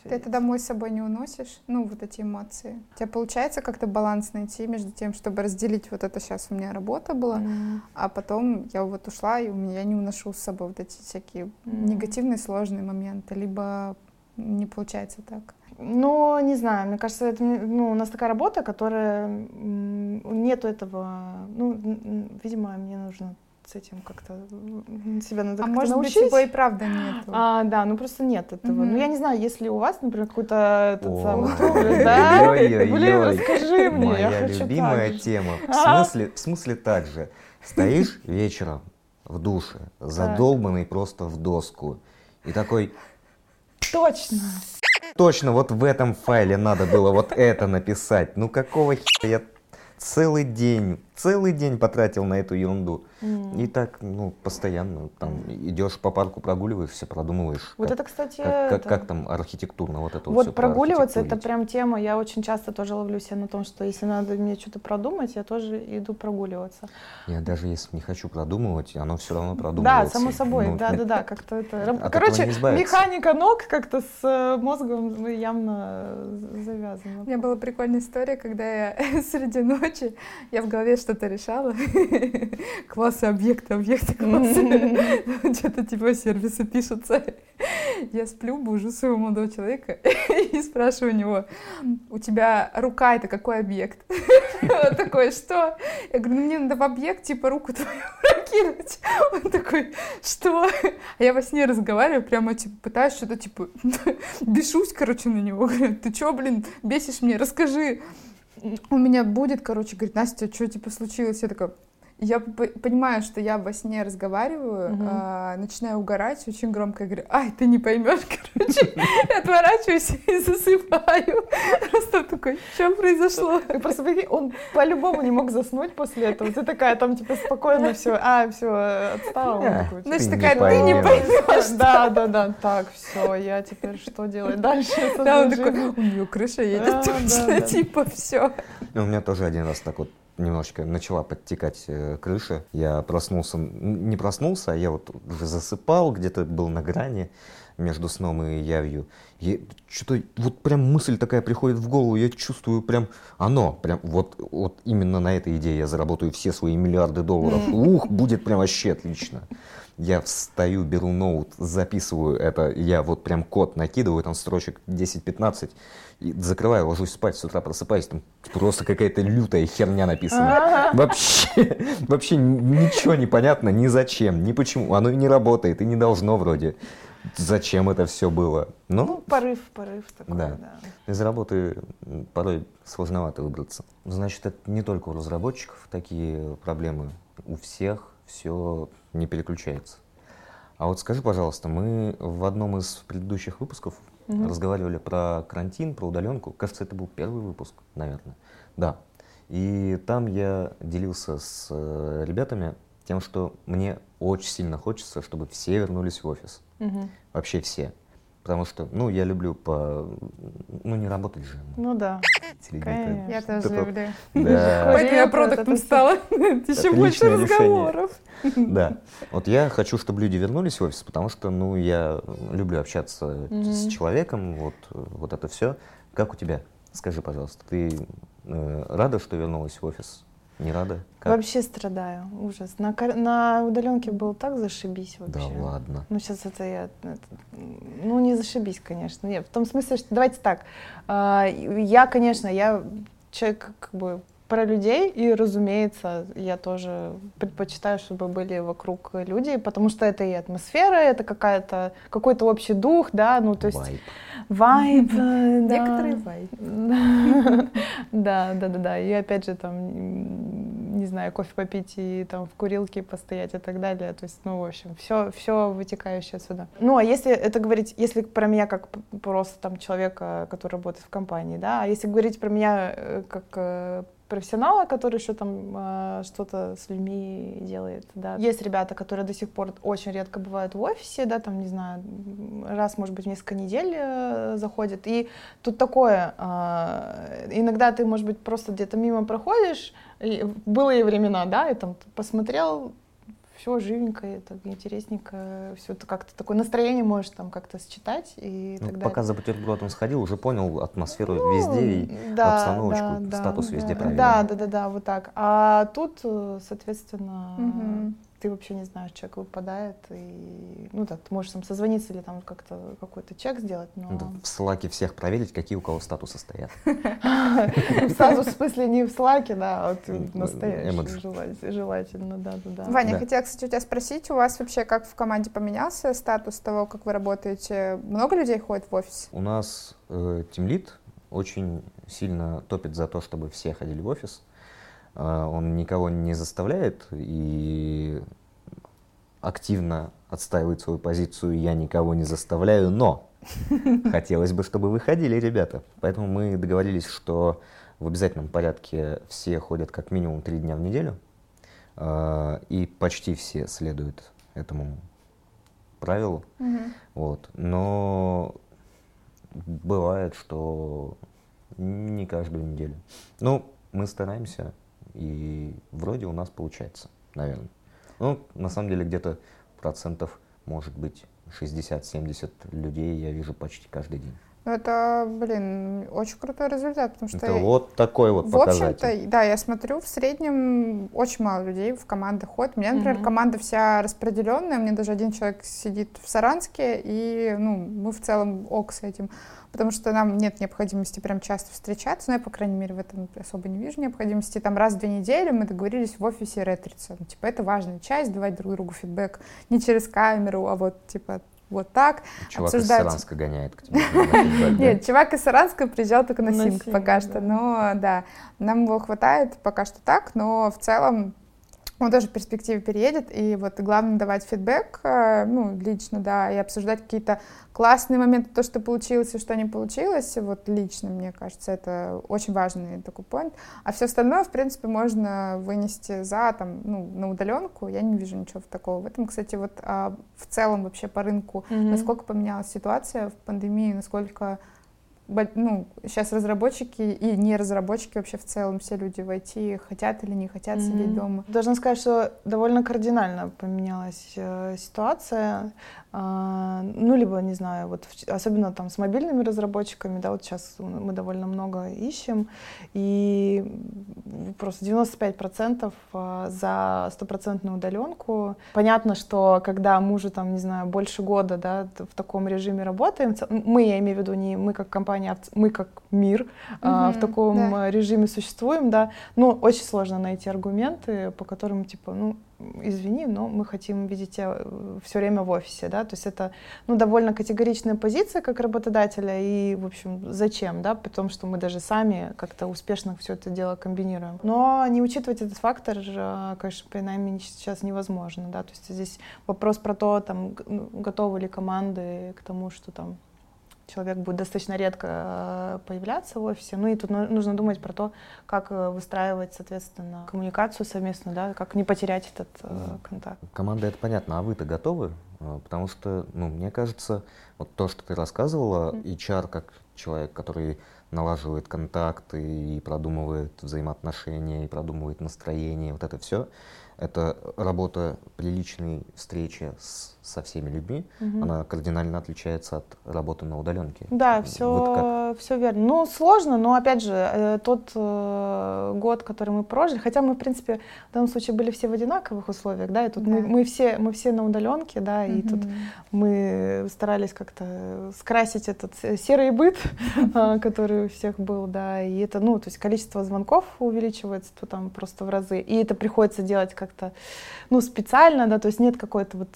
Speaker 3: ты это домой с собой не уносишь? Ну, вот эти эмоции. У тебя получается как-то баланс найти между тем, чтобы разделить вот это сейчас у меня работа была, mm. а потом я вот ушла, и у меня не уношу с собой вот эти всякие mm. негативные сложные моменты, либо не получается так?
Speaker 1: Ну, не знаю, мне кажется, это, ну, у нас такая работа, которая нету этого, ну, видимо, мне нужно с этим как-то себя надо
Speaker 3: а
Speaker 1: как
Speaker 3: может
Speaker 1: научить.
Speaker 3: быть, его и правда нет.
Speaker 1: А, да, ну просто нет этого. Mm-hmm. Ну, я не знаю, если у вас, например, какой-то этот самый трубер, да? Блин, расскажи мне,
Speaker 2: Моя любимая тема. В смысле, в смысле так же. Стоишь вечером в душе, задолбанный просто в доску, и такой,
Speaker 1: Точно.
Speaker 2: Точно, вот в этом файле надо было вот это написать. Ну какого хера я целый день целый день потратил на эту ерунду.
Speaker 1: М.
Speaker 2: И так, ну, постоянно там идешь по парку, прогуливаешься, продумываешь.
Speaker 1: Вот
Speaker 2: как,
Speaker 1: это, кстати,
Speaker 2: как, как-
Speaker 1: это-
Speaker 2: как там архитектурно вот это
Speaker 1: Вот
Speaker 2: про
Speaker 1: прогуливаться это прям тема. Я очень часто тоже ловлю себя на том, что если надо мне что-то продумать, я тоже иду прогуливаться.
Speaker 2: Я даже если не хочу продумывать, оно все равно
Speaker 1: Да,
Speaker 2: продумывается.
Speaker 1: само собой,
Speaker 2: Ну,
Speaker 1: да, да, да, как-то это.
Speaker 2: От этого
Speaker 1: Короче, механика ног как-то с э, мозгом явно завязана.
Speaker 3: У меня была прикольная история, когда я среди ночи, я в голове что-то решала. Классы, объекты, объекты, классы. Что-то типа сервисы пишутся. Я сплю, бужу своего молодого человека и спрашиваю у него, у тебя рука это какой объект? Он такой, что? Я говорю, ну мне надо в объект типа руку твою прокинуть. Он такой, что? А я во сне разговариваю, прямо типа пытаюсь что-то типа бешусь, короче, на него. Говорю, ты чё, блин, бесишь мне, расскажи. У меня будет, короче, говорит, Настя, что типа случилось? Я такая, я понимаю, что я во сне разговариваю,
Speaker 1: Мгм.
Speaker 3: а, начинаю угорать очень громко, я говорю, ай, ты не поймешь, короче, отворачиваюсь и засыпаю. Просто такой, что произошло?
Speaker 1: И просто прикинь, он по-любому не мог заснуть после этого. Ты такая там типа спокойно все, а, все, отстала.
Speaker 2: Не
Speaker 3: такая, ты не
Speaker 2: поймешь.
Speaker 1: Да, да, да, так, все, я теперь что делать дальше?
Speaker 3: Да, он такой, у нее крыша едет точно,
Speaker 1: да.
Speaker 3: типа, все.
Speaker 2: Ну, у меня тоже один раз так вот немножечко начала подтекать э, крыша. Я проснулся, не проснулся, а я вот уже засыпал, где-то был на грани между сном и явью. И что-то вот прям мысль такая приходит в голову, я чувствую прям оно, прям вот, вот именно на этой идее я заработаю все свои миллиарды долларов. Ух, будет прям вообще отлично. Я встаю, беру ноут, записываю это, я вот прям код накидываю, там строчек 10-15, и закрываю, ложусь спать, с утра просыпаюсь, там просто какая-то лютая херня написана. Вообще, вообще ничего не понятно, ни зачем, ни почему. Оно и не работает, и не должно вроде. Зачем это все было?
Speaker 1: Ну,
Speaker 2: Ну,
Speaker 1: порыв, порыв такой,
Speaker 2: Да.
Speaker 1: да.
Speaker 2: из работы порой сложновато выбраться. Значит, это не только у разработчиков такие проблемы. У всех все не переключается. А вот скажи, пожалуйста, мы в одном из предыдущих выпусков
Speaker 1: Мгм.
Speaker 2: разговаривали про карантин, про удаленку. Кажется, это был первый выпуск, наверное. Да. И там я делился с э, ребятами тем, что мне очень сильно хочется, чтобы все вернулись в офис.
Speaker 1: Мгм.
Speaker 2: Вообще все. Потому что, ну, я люблю по... Ну, не работать же.
Speaker 1: Ну да. Конечно.
Speaker 3: Я тоже
Speaker 2: это-
Speaker 3: люблю.
Speaker 2: Да.
Speaker 3: Поэтому я продуктом стала. Еще больше разговоров.
Speaker 2: Да. Вот я хочу, чтобы люди вернулись в офис, потому что, ну, я люблю общаться с человеком, вот, вот это все. Как у тебя? Скажи, пожалуйста, ты э, рада, что вернулась в офис? Не рада? Как?
Speaker 1: Вообще страдаю, ужас. На, на удаленке было так зашибись
Speaker 2: Да
Speaker 1: вообще.
Speaker 2: ладно.
Speaker 1: Ну, сейчас это я... это, ну, не зашибись, конечно. Нет, в том смысле, что... Давайте так. а, Я, конечно, я человек как бы про людей, и, разумеется, я тоже предпочитаю, чтобы были вокруг люди, потому что это и атмосфера, это какая-то, какой-то общий дух, да, ну, то есть
Speaker 2: Вайб.
Speaker 1: вайб, э, да.
Speaker 3: Некоторые.
Speaker 1: Да, да, да, да. И опять же, там, не знаю, кофе попить и там в курилке постоять и так далее. То есть, ну, в общем, все, все вытекающее отсюда. Ну, а если это говорить, если про меня как просто там человека, который работает в компании, да, а если говорить про меня э, как э, профессионала, который еще там э, что-то с людьми делает, да. Есть ребята, которые до сих пор очень редко бывают в офисе, да, там, не знаю, раз, может быть, в несколько недель э, заходят, и тут такое, э, иногда ты, может быть, просто где-то мимо проходишь, и в былые времена, да, и там посмотрел, все живенько, это интересненько, все это как-то такое настроение можешь там как-то считать и
Speaker 2: Ну,
Speaker 1: так
Speaker 2: пока
Speaker 1: далее.
Speaker 2: за бутербродом сходил, уже понял атмосферу
Speaker 1: Ну,
Speaker 2: везде и
Speaker 1: да,
Speaker 2: обстановочку,
Speaker 1: да, да,
Speaker 2: статус везде
Speaker 1: да,
Speaker 2: проверен.
Speaker 1: Да, да, да, да, вот так. А тут, э, соответственно,
Speaker 3: Мгм.
Speaker 1: Ты вообще не знаешь, человек выпадает, и, ну да, ты можешь там созвониться или там как-то какой-то чек сделать, но...
Speaker 2: Надо В слаке всех проверить, какие у кого статусы стоят.
Speaker 1: Сразу, в смысле, не в слаке, да, а вот настоящий, желательно, да, да, да.
Speaker 3: Ваня,
Speaker 2: Да.
Speaker 3: хотела, кстати, у тебя спросить, у вас вообще как в команде поменялся статус того, как вы работаете? Много людей ходит в офис?
Speaker 2: У нас э, тимлид очень сильно топит за то, чтобы все ходили в офис. Э, он никого не заставляет и активно отстаивает свою позицию «я никого не заставляю, но...» Хотелось бы, чтобы вы ходили, ребята. Поэтому мы договорились, что в обязательном порядке все ходят как минимум три дня в неделю, э, и почти все следуют этому правилу.
Speaker 3: Угу.
Speaker 2: Вот. Но бывает, что не каждую неделю. Ну, мы стараемся, и вроде у нас получается, наверное. Ну, на самом деле, где-то процентов, может быть, 60-70 людей я вижу почти каждый день.
Speaker 3: Ну, это, блин, очень крутой результат, потому что...
Speaker 2: Это вот такой вот
Speaker 3: в
Speaker 2: показатель.
Speaker 3: общем-то, да, я смотрю, в среднем очень мало людей в команды ходит. У меня, например,
Speaker 1: Мгм.
Speaker 3: команда вся распределенная, у меня даже один человек сидит в Саранске, и, ну, мы в целом ок с этим, потому что нам нет необходимости прям часто встречаться, ну, я, по крайней мере, в этом особо не вижу необходимости. Там раз в две недели мы договорились в офисе ретриться. Ну, типа, это важная часть, давать друг другу фидбэк не через камеру, а вот, типа, вот так.
Speaker 2: Чувак
Speaker 3: обсуждать.
Speaker 2: из Саранска гоняет к тебе.
Speaker 3: Нет, чувак из Саранска приезжал только на Синг пока что. Но да, нам его хватает пока что так, но в целом он тоже в перспективе переедет, и вот главное давать фидбэк, э, ну, лично, да, и обсуждать какие-то классные моменты, то, что получилось и что не получилось, вот лично, мне кажется, это очень важный такой point. А все остальное, в принципе, можно вынести за, там, ну, на удаленку, я не вижу ничего такого. В этом, кстати, вот а, в целом вообще по рынку
Speaker 1: Мгм.
Speaker 3: насколько поменялась ситуация в пандемии, насколько ну, сейчас разработчики и не разработчики вообще в целом, все люди в IT хотят или не хотят сидеть
Speaker 1: Мгм.
Speaker 3: дома.
Speaker 1: Должна сказать, что довольно кардинально поменялась э, ситуация. А, ну, либо, не знаю, вот в- особенно там с мобильными разработчиками, да, вот сейчас мы довольно много ищем, и просто 95% а, за стопроцентную удаленку. Понятно, что когда мы уже там, не знаю, больше года, да, в таком режиме работаем, мы, я имею в виду не мы как компания, а ц- мы как мир а, в таком
Speaker 3: да.
Speaker 1: э, режиме существуем, да, ну, очень сложно найти аргументы, по которым, типа, ну, извини, но мы хотим видеть тебя все время в офисе, да, то есть это, ну, довольно категоричная позиция как работодателя, и, в общем, зачем, да, потому что мы даже сами как-то успешно все это дело комбинируем. Но не учитывать этот фактор, э, конечно, принаймні сейчас невозможно, да, то есть здесь вопрос про то, там, ну, готовы ли команды к тому, что там человек будет достаточно редко э, появляться в офисе. Ну и тут ну- нужно думать про то, как э, выстраивать, соответственно, коммуникацию совместно, да, как не потерять этот э, контакт.
Speaker 2: Команда это понятно, а вы-то готовы? А, Потому что, ну, мне кажется, вот то, что ты рассказывала. HR как человек, который налаживает контакты и продумывает взаимоотношения, и продумывает настроение, вот это все, это работа при личной встрече с- со всеми людьми,
Speaker 1: Мгм.
Speaker 2: она кардинально отличается от работы на удаленке.
Speaker 1: Да,
Speaker 2: Вот как?
Speaker 1: все, все верно. Ну, сложно, но опять же, э, тот э, год, который мы прожили, хотя мы, в принципе, в данном случае были все в одинаковых условиях, да, и тут мы,
Speaker 3: Да.
Speaker 1: мы все, мы все на удаленке, да, и тут мы старались как-то скрасить этот э, серый быт, а, который у всех был, да, и это, ну, то есть количество звонков увеличивается то там просто в разы, и это приходится делать как-то, ну, специально, да, то есть нет какой-то вот,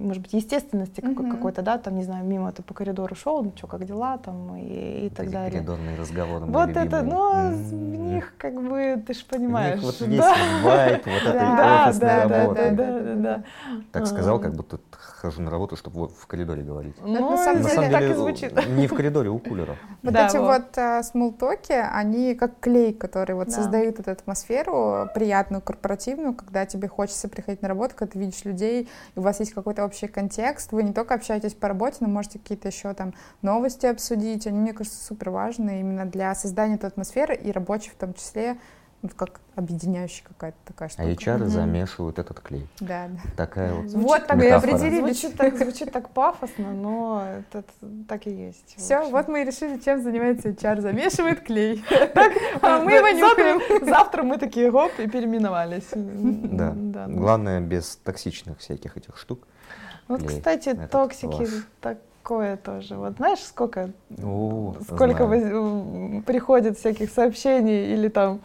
Speaker 1: может быть, естественности
Speaker 3: Мгм.
Speaker 1: какой-то, да, там, не знаю, мимо ты по коридору шел, ну, что, как дела, там, и, и
Speaker 2: Вот
Speaker 1: так
Speaker 2: эти
Speaker 1: далее.
Speaker 2: коридорные разговоры.
Speaker 1: Вот это, ну,
Speaker 2: М.
Speaker 1: в них как бы, ты же
Speaker 2: В
Speaker 1: понимаешь.
Speaker 2: них вот
Speaker 1: да.
Speaker 2: вайб вот этой
Speaker 1: Да,
Speaker 2: офисной
Speaker 1: да, да,
Speaker 2: работы.
Speaker 1: да, да, да, да.
Speaker 2: Так сказал,
Speaker 1: А.
Speaker 2: как будто хожу на работу, чтобы в коридоре говорить.
Speaker 1: Ну,
Speaker 3: на самом
Speaker 2: На
Speaker 3: деле
Speaker 2: самом
Speaker 1: так
Speaker 2: деле,
Speaker 1: и звучит.
Speaker 2: не в коридоре, у кулера.
Speaker 3: Вот
Speaker 1: Да,
Speaker 3: эти
Speaker 1: вот.
Speaker 3: вот э, смолтоки, они как клей, который вот
Speaker 1: Да.
Speaker 3: создают эту атмосферу приятную, корпоративную, когда тебе хочется приходить на работу, когда ты видишь людей, и у вас есть какой-то общий контекст, вы не только общаетесь по работе, но можете какие-то еще там новости обсудить, они, мне кажется, супер важны именно для создания этой атмосферы и рабочей в том числе, ну, как объединяющая какая-то такая
Speaker 2: А
Speaker 3: штука.
Speaker 2: HR
Speaker 1: Мгм.
Speaker 2: замешивают этот клей.
Speaker 3: Да, да.
Speaker 2: Такая вот.
Speaker 1: Звучит
Speaker 3: Вот так и определились.
Speaker 1: Звучит так, звучит так пафосно, но это так и есть.
Speaker 3: Все, вот мы и решили, чем занимается HR. Замешивает клей. А мы его
Speaker 1: завтра,
Speaker 3: нюхаем.
Speaker 1: завтра мы такие гоп и переименовались.
Speaker 2: Да.
Speaker 1: да.
Speaker 2: Главное, без токсичных всяких этих штук.
Speaker 1: Вот, кстати, токсики
Speaker 2: ваш.
Speaker 1: такое тоже. Вот знаешь, сколько
Speaker 2: О,
Speaker 1: сколько воз- приходит всяких сообщений или там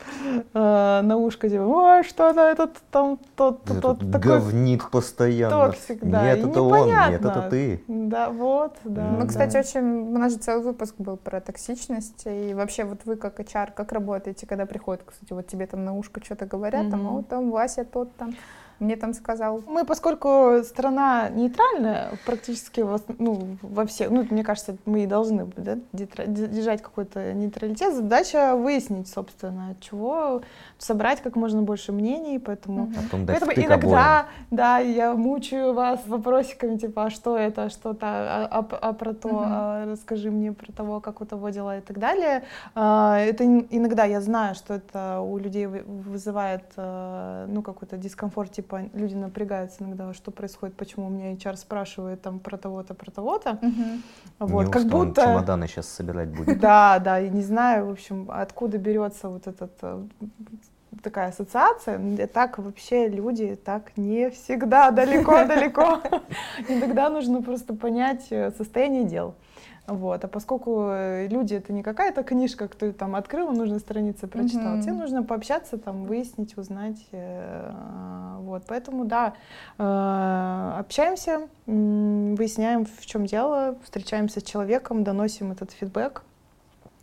Speaker 1: э, на ушко типа, ой, что-то этот там тот, тот, тот такой
Speaker 2: говнит постоянно.
Speaker 1: токсик, да.
Speaker 2: Нет,
Speaker 1: и
Speaker 2: это он, нет,
Speaker 1: непонятно.
Speaker 2: это ты.
Speaker 1: Да, вот, да.
Speaker 2: Ну,
Speaker 1: да.
Speaker 3: кстати, очень... У нас же целый выпуск был про токсичность. И вообще, вот вы как HR, как работаете, когда приходят, кстати, вот тебе там на ушко что-то говорят, там,
Speaker 1: Мгм.
Speaker 3: о, там Вася тот там мне там сказал.
Speaker 1: Мы, поскольку страна нейтральная, практически во, ну, во всех, ну, мне кажется, мы и должны да, держать какой-то нейтралитет. Задача выяснить, собственно, чего, собрать как можно больше мнений, поэтому,
Speaker 2: Потом
Speaker 1: поэтому иногда, обоим. да, я мучаю вас вопросиками, типа, а что это, что-то, а, а, а про то, угу. а, расскажи мне про того, как у того дела и так далее. А, это иногда я знаю, что это у людей вызывает, а, ну, какой-то дискомфорт, типа люди напрягаются иногда, что происходит, почему у меня HR спрашивает там про того-то, про того-то.
Speaker 2: Угу. Вот, как будто... Он чемоданы сейчас собирать будет.
Speaker 1: Да, да, я не знаю, в общем, откуда берется вот этот э, такая ассоциация, так вообще люди так не всегда далеко-далеко. Иногда нужно просто понять э, состояние дел. Вот. А поскольку э, люди это не какая-то книжка, кто там открыл, нужно страницы прочитал, mm-hmm. тебе нужно пообщаться, там, выяснить, узнать. Э, вот. Поэтому да, э, общаемся, выясняем, в чем дело, встречаемся с человеком, доносим этот фидбэк,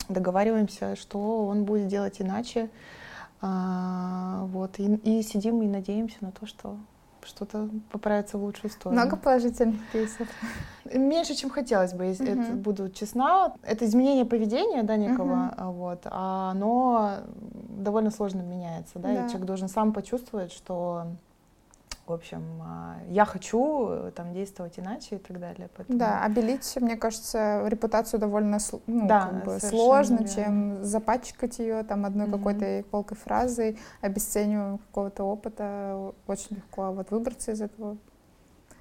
Speaker 1: договариваемся, что он будет делать иначе. А, вот. И, и сидим и надеемся на то, что что-то поправится в лучшую сторону.
Speaker 3: Много положительных кейсов?
Speaker 1: Меньше, чем хотелось бы, если uh-huh. это, буду честна. Это изменение поведения, да, некого, uh-huh. вот, а оно довольно сложно меняется, да, да, и человек должен сам почувствовать, что в общем, а, я хочу э, там действовать иначе и так далее.
Speaker 3: Поэтому... Да, обелить, мне кажется, репутацию довольно ну, да, как бы сложно, верно. чем запачкать ее там одной mm-hmm. какой-то колкой фразой, обесцениванием какого-то опыта. Очень легко а вот выбраться из этого.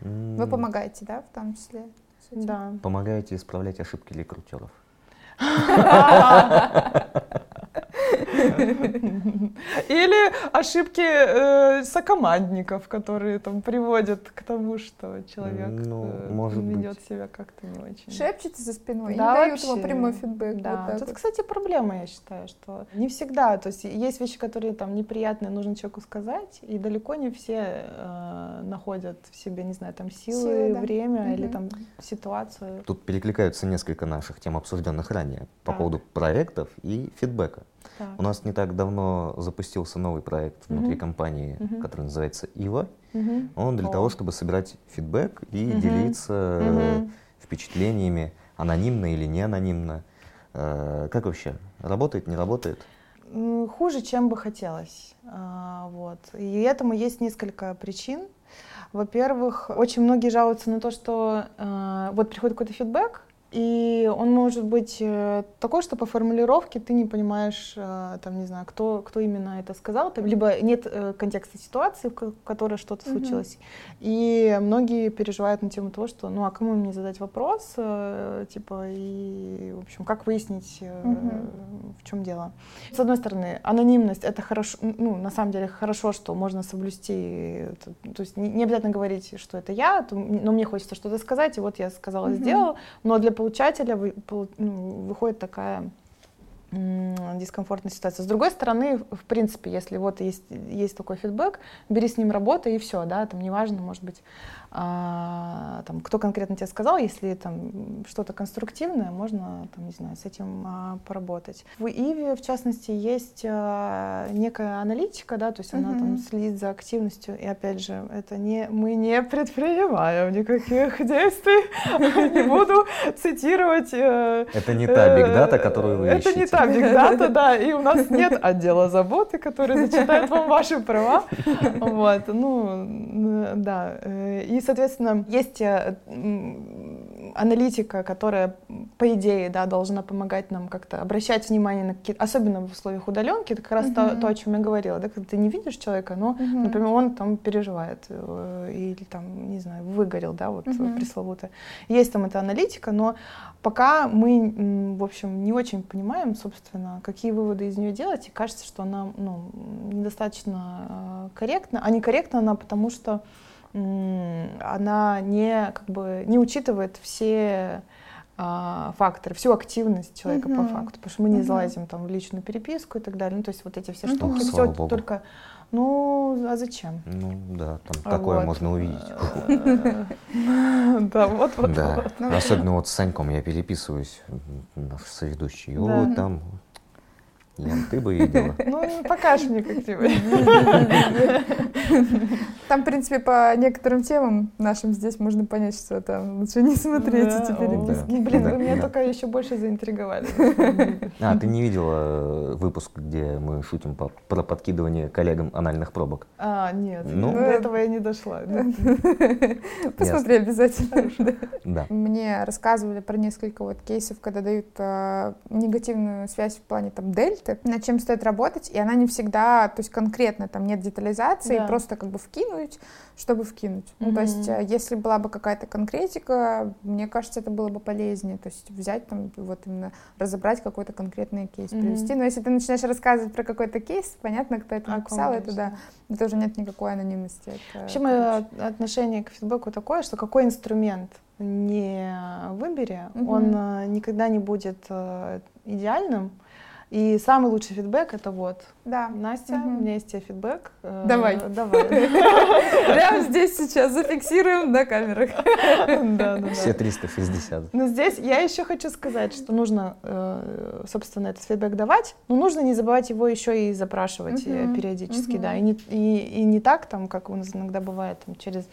Speaker 3: Mm. Вы помогаете, да, в том числе?
Speaker 1: Да.
Speaker 2: Помогаете исправлять ошибки рекрутеров.
Speaker 1: Или ошибки э, сокомандников, которые там приводят к тому, что человек ну, э, может ведет быть. себя как-то не очень.
Speaker 3: Шепчете за спиной, да, не дают ему прямой фидбэк.
Speaker 1: Да. Вот Тут, вот. кстати, проблема, я считаю, что не всегда. То есть есть вещи, которые там неприятные, нужно человеку сказать, и далеко не все э, находят в себе, не знаю, там силы, силы да. время угу. или там ситуацию.
Speaker 2: Тут перекликаются несколько наших тем, обсужденных ранее, по так. поводу проектов и фидбэка. Так. У нас не так давно запустился новый проект внутри угу. компании, угу. который называется Ива. Угу. Он для О. того, чтобы собирать фидбэк и угу. делиться угу. впечатлениями, анонимно или не анонимно. Э, как вообще? Работает, не работает?
Speaker 1: Хуже, чем бы хотелось. А, вот. И этому есть несколько причин. Во-первых, очень многие жалуются на то, что э, вот приходит какой-то фидбэк, и он может быть э, такой, что по формулировке ты не понимаешь, э, там, не знаю, кто, кто именно это сказал, там, либо нет э, контекста ситуации, в которой что-то mm-hmm. случилось. И многие переживают на тему того, что, ну, а кому мне задать вопрос, типа, и, в общем, как выяснить, mm-hmm. в чем дело. С одной стороны, анонимность — это хорошо, ну, на самом деле хорошо, что можно соблюсти, то есть не обязательно говорить, что это я, но мне хочется что-то сказать, и вот я сказала, mm-hmm. сделала, но для получателя ну, выходит такая дискомфортная ситуация. С другой стороны, в принципе, если вот есть, есть такой фидбэк, бери с ним работу и все, да, там неважно, может быть, а, там, кто конкретно тебе сказал, если там что-то конструктивное, можно, там, не знаю, с этим а, поработать. В Иве, в частности, есть а, некая аналитика, да, то есть она mm-hmm. там следит за активностью, и опять же, это не, мы не предпринимаем никаких действий, не буду цитировать. Э,
Speaker 2: это не та бигдата, которую вы
Speaker 1: Это не та бигдата, да, и у нас нет отдела заботы, который зачитает вам ваши права, вот, ну, да, э, и соответственно, есть э, аналитика, которая, по идее, да, должна помогать нам как-то обращать внимание на какие-то, особенно в условиях удаленки, это как раз uh-huh. то, то, о чем я говорила, да, когда ты не видишь человека, но, uh-huh. например, он там переживает э, или там, не знаю, выгорел, да, вот uh-huh. пресловуто. Есть там эта аналитика, но пока мы, в общем, не очень понимаем, собственно, какие выводы из нее делать, и кажется, что она, ну, недостаточно э, корректна, а не корректна она потому, что она не, как бы, не учитывает все а, факторы, всю активность человека uh-huh. по факту, потому что мы не uh-huh. залазим там в личную переписку и так далее. Ну, то есть вот эти все uh-huh. штуки,
Speaker 2: ну,
Speaker 1: все
Speaker 2: Богу.
Speaker 1: только ну, а зачем?
Speaker 2: Ну, да, там такое вот. можно увидеть.
Speaker 1: Да, вот, вот.
Speaker 2: Да, особенно вот с Саньком я переписываюсь, наш соведущий. О, там Ян, ты бы видела.
Speaker 1: Ну, покажешь мне, как тебе.
Speaker 3: Там, в принципе, по некоторым темам нашим здесь можно понять, что там лучше не смотреть эти переписки.
Speaker 1: Блин, вы меня только еще больше заинтриговали.
Speaker 2: А, ты не видела э, выпуск, где мы шутим про подкидывание коллегам анальных пробок?
Speaker 1: А, нет,
Speaker 2: Ну.
Speaker 1: до этого я не дошла.
Speaker 3: Посмотри обязательно. Да.
Speaker 2: Да.
Speaker 3: Мне рассказывали про несколько вот кейсов, когда дают э, негативную связь в плане там дельты, над чем стоит работать, и она не всегда, то есть конкретно там нет детализации,
Speaker 1: Да.
Speaker 3: просто как бы вкинуть, чтобы вкинуть. Ну, то есть э, если была бы какая-то конкретика, мне кажется, это было бы полезнее, то есть взять там вот именно разобрать какой-то конкретный кейс,
Speaker 1: Мгм.
Speaker 3: привести. Но если ты начинаешь рассказывать про какой-то кейс, понятно, кто это написал, это
Speaker 1: речь,
Speaker 3: да, это уже нет никакой анонимности. это,
Speaker 1: Вообще мое
Speaker 3: короче.
Speaker 1: отношение к фидбэку такое, что какой инструмент не выбери,
Speaker 3: Мгм.
Speaker 1: он э, никогда не будет э, идеальным. И самый лучший фидбэк это вот.
Speaker 3: Да.
Speaker 1: Настя,
Speaker 3: Мгм.
Speaker 1: у меня есть тебе фидбэк. э,
Speaker 3: Давай.
Speaker 1: Давай.
Speaker 3: Прямо здесь сейчас зафиксируем на камерах.
Speaker 1: Да, да.
Speaker 2: Все 360.
Speaker 1: Но здесь я еще хочу сказать, что нужно, э, собственно, этот фидбэк давать, но нужно не забывать его еще и запрашивать э, периодически, да, и не, и, и не так, там, как у нас иногда бывает, там, через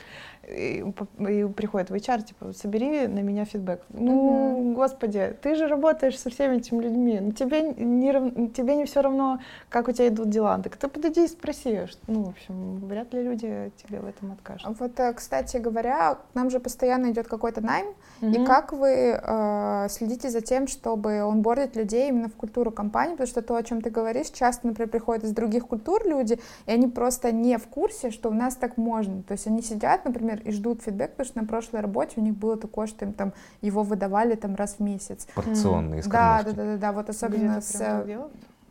Speaker 1: и, и приходит в HR, типа, собери на меня фидбэк. Ну, господи, ты же работаешь со всеми этими людьми, ну, тебе не, тебе не все равно, как у тебя идут дела, так ты подойди и спроси, ну, в общем, вряд ли люди тебе в этом откажут.
Speaker 3: Вот, э, кстати говоря, к нам же постоянно идет какой-то найм, и
Speaker 1: Мгм.
Speaker 3: как вы э, следите за тем, чтобы онбордить людей именно в культуру компании, потому что то, о чем ты говоришь, часто, например, приходят из других культур люди, и они просто не в курсе, что у нас так можно. То есть они сидят, например, и ждут фидбэк, потому что на прошлой работе у них было такое, что им там его выдавали там раз в месяц.
Speaker 2: Порционные
Speaker 3: Да, да,
Speaker 2: скормушки.
Speaker 3: да, да, да, вот особенно с...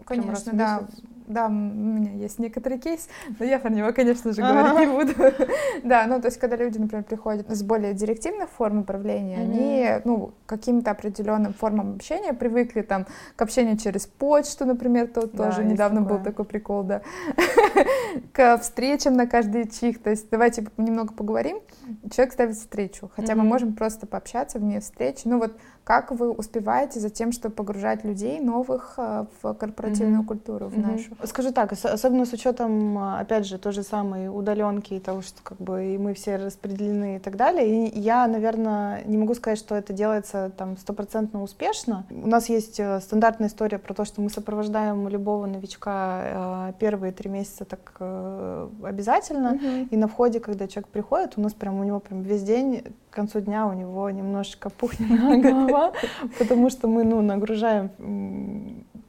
Speaker 3: Конечно, да.
Speaker 1: месяц?
Speaker 3: Да, у меня есть некоторый кейс, но я про него, конечно же, говорить не буду. Да, ну, то есть, когда люди, например, приходят с более директивных форм управления, они, ну, каким-то определенным формам общения привыкли, там, к общению через почту, например, тут
Speaker 1: Да,
Speaker 3: тоже недавно был такой прикол, да, к встречам на каждый чих, то есть, давайте немного поговорим, человек ставит встречу, хотя мы можем просто пообщаться вне встречи, ну, вот, как вы успеваете за тем, чтобы погружать людей новых э, в корпоративную
Speaker 1: Мгм.
Speaker 3: культуру, в
Speaker 1: Мгм.
Speaker 3: нашу?
Speaker 1: Скажу так, ос- особенно с учетом, а, опять же, той же самой удаленки и того, что как бы и мы все распределены и так далее. И я, наверное, не могу сказать, что это делается там стопроцентно успешно. У нас есть э, стандартная история про то, что мы сопровождаем любого новичка э, первые три месяца так э, обязательно.
Speaker 3: Мгм.
Speaker 1: И на входе, когда человек приходит, у нас прям у него прям весь день, к концу дня у него немножечко пухнет голова, потому что мы, ну, нагружаем,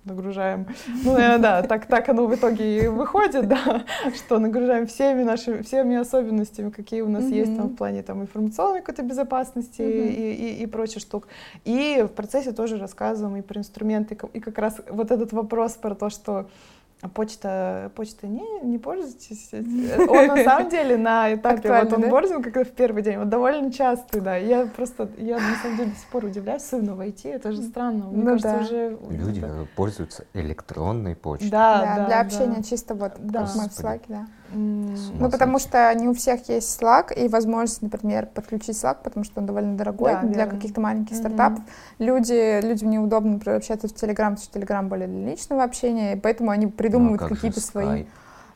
Speaker 1: нагружаем, ну, э, да, так, так оно в итоге и выходит, да, что нагружаем всеми нашими, всеми особенностями, какие у нас есть там в плане там информационной какой-то безопасности
Speaker 3: Мгм.
Speaker 1: и, и, и прочих штук. И в процессе тоже рассказываем и про инструменты, и как раз вот этот вопрос про то, что а почта, почта не, не пользуйтесь. Он на самом деле на этапе вот
Speaker 3: да?
Speaker 1: онбординга, как в первый день, вот довольно часто, да. Я просто, я на самом деле до сих пор удивляюсь, особенно в IT, это же странно. Мне
Speaker 3: Ну
Speaker 1: кажется,
Speaker 3: да.
Speaker 1: уже...
Speaker 2: Люди пользуются электронной почтой.
Speaker 1: Да,
Speaker 3: Да,
Speaker 1: да,
Speaker 3: для
Speaker 1: да.
Speaker 3: общения чисто вот
Speaker 1: Да.
Speaker 3: как мы в. Slack, да. Ну, потому что не у всех есть Slack и возможность, например, подключить Slack, потому что он довольно дорогой
Speaker 1: Да,
Speaker 3: для каких-то маленьких
Speaker 1: Мгм.
Speaker 3: стартапов. Люди, людям неудобно, например, общаться в Telegram, потому что Telegram более для личного общения, и поэтому они
Speaker 2: Ну, а
Speaker 3: придумывают
Speaker 2: как же
Speaker 3: какие-то свои...
Speaker 2: Skype?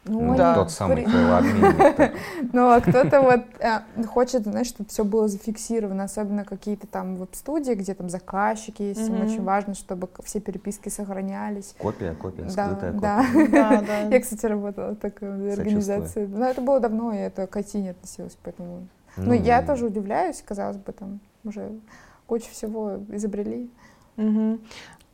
Speaker 3: Ну,
Speaker 2: Ну,
Speaker 1: да.
Speaker 2: Тот самый файлообменник.
Speaker 3: Ну, а кто-то вот э, хочет, знаешь, чтобы все было зафиксировано, особенно какие-то там веб-студии, где там заказчики есть, им очень важно, чтобы все переписки сохранялись.
Speaker 2: Копия, копия, скрытая копия.
Speaker 1: Да, да.
Speaker 3: Я, кстати, работала в такой организации. Но это было давно, и это к IT не относилось, поэтому... Ну, я тоже удивляюсь, казалось бы, там уже кучу всего изобрели.
Speaker 1: Мгм.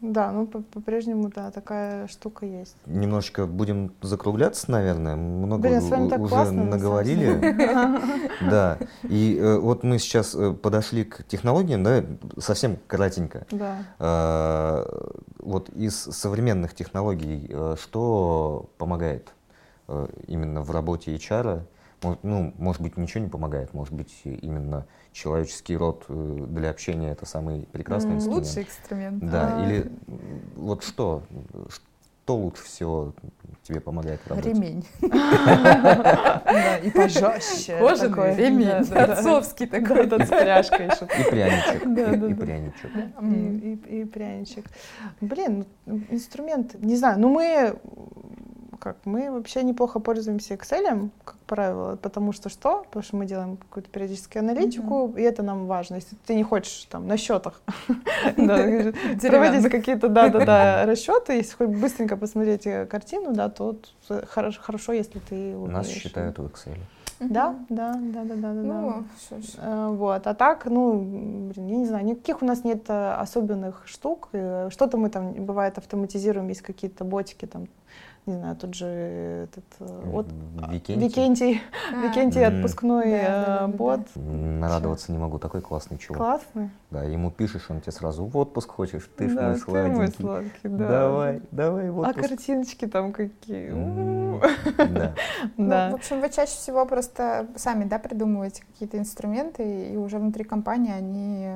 Speaker 1: Да, ну по- по-прежнему, да, такая штука есть.
Speaker 2: Немножечко будем закругляться, наверное. Много
Speaker 1: Блин, с вами так
Speaker 2: уже
Speaker 1: классно,
Speaker 2: наговорили. Да. И э, вот мы сейчас э, подошли к технологиям, да, совсем кратенько.
Speaker 1: Да.
Speaker 2: Э, Вот из современных технологий э, что помогает именно в работе HR? Ну, может быть, ничего не помогает, может быть, именно человеческий род э, для общения это самый прекрасный инструмент.
Speaker 3: Лучший инструмент.
Speaker 2: Да,
Speaker 1: А.
Speaker 2: или вот что? Что лучше всего тебе помогает в работе?
Speaker 3: Ремень.
Speaker 1: Да, и пожестче.
Speaker 3: Кожаный ремень. Отцовский такой.
Speaker 1: с пряжкой еще.
Speaker 2: И пряничек.
Speaker 1: Да,
Speaker 2: и-
Speaker 1: да,
Speaker 2: И
Speaker 1: да.
Speaker 2: пряничек.
Speaker 1: И, пряничек. Блин, инструмент, не знаю, ну мы как мы вообще неплохо пользуемся Excel, как правило, потому что что? Потому что мы делаем какую-то периодическую аналитику, и это нам важно. Если ты не хочешь там на счетах проводить какие-то да, да, да, расчеты, если хоть быстренько посмотреть э, картину, да, то т- хорошо, хорошо, если ты
Speaker 2: Нас считают в Excel.
Speaker 1: Да, да, да, да, да, да.
Speaker 3: Ну.
Speaker 1: Э, Вот. А так, ну, блин, я не знаю, никаких у нас нет э, особенных штук. Э, Что-то мы там, бывает, автоматизируем, есть какие-то ботики там, не знаю, тут же этот э, от-
Speaker 2: Викентий.
Speaker 1: Викентий,
Speaker 3: А,
Speaker 1: Викентий отпускной
Speaker 3: Да,
Speaker 1: э,
Speaker 3: да, да, да,
Speaker 1: бот.
Speaker 2: Нарадоваться не могу, такой классный чувак.
Speaker 1: Классный.
Speaker 2: Да, ему пишешь, он тебе сразу в отпуск хочешь, ты ж
Speaker 1: Да,
Speaker 2: мой
Speaker 1: ты мой
Speaker 2: сладенький.
Speaker 1: сладкий, да.
Speaker 2: Давай, давай в
Speaker 1: А
Speaker 2: отпуск.
Speaker 1: картиночки там какие.
Speaker 2: Да.
Speaker 3: Ну, в общем, вы чаще всего просто сами, да, придумываете какие-то инструменты, и уже внутри компании они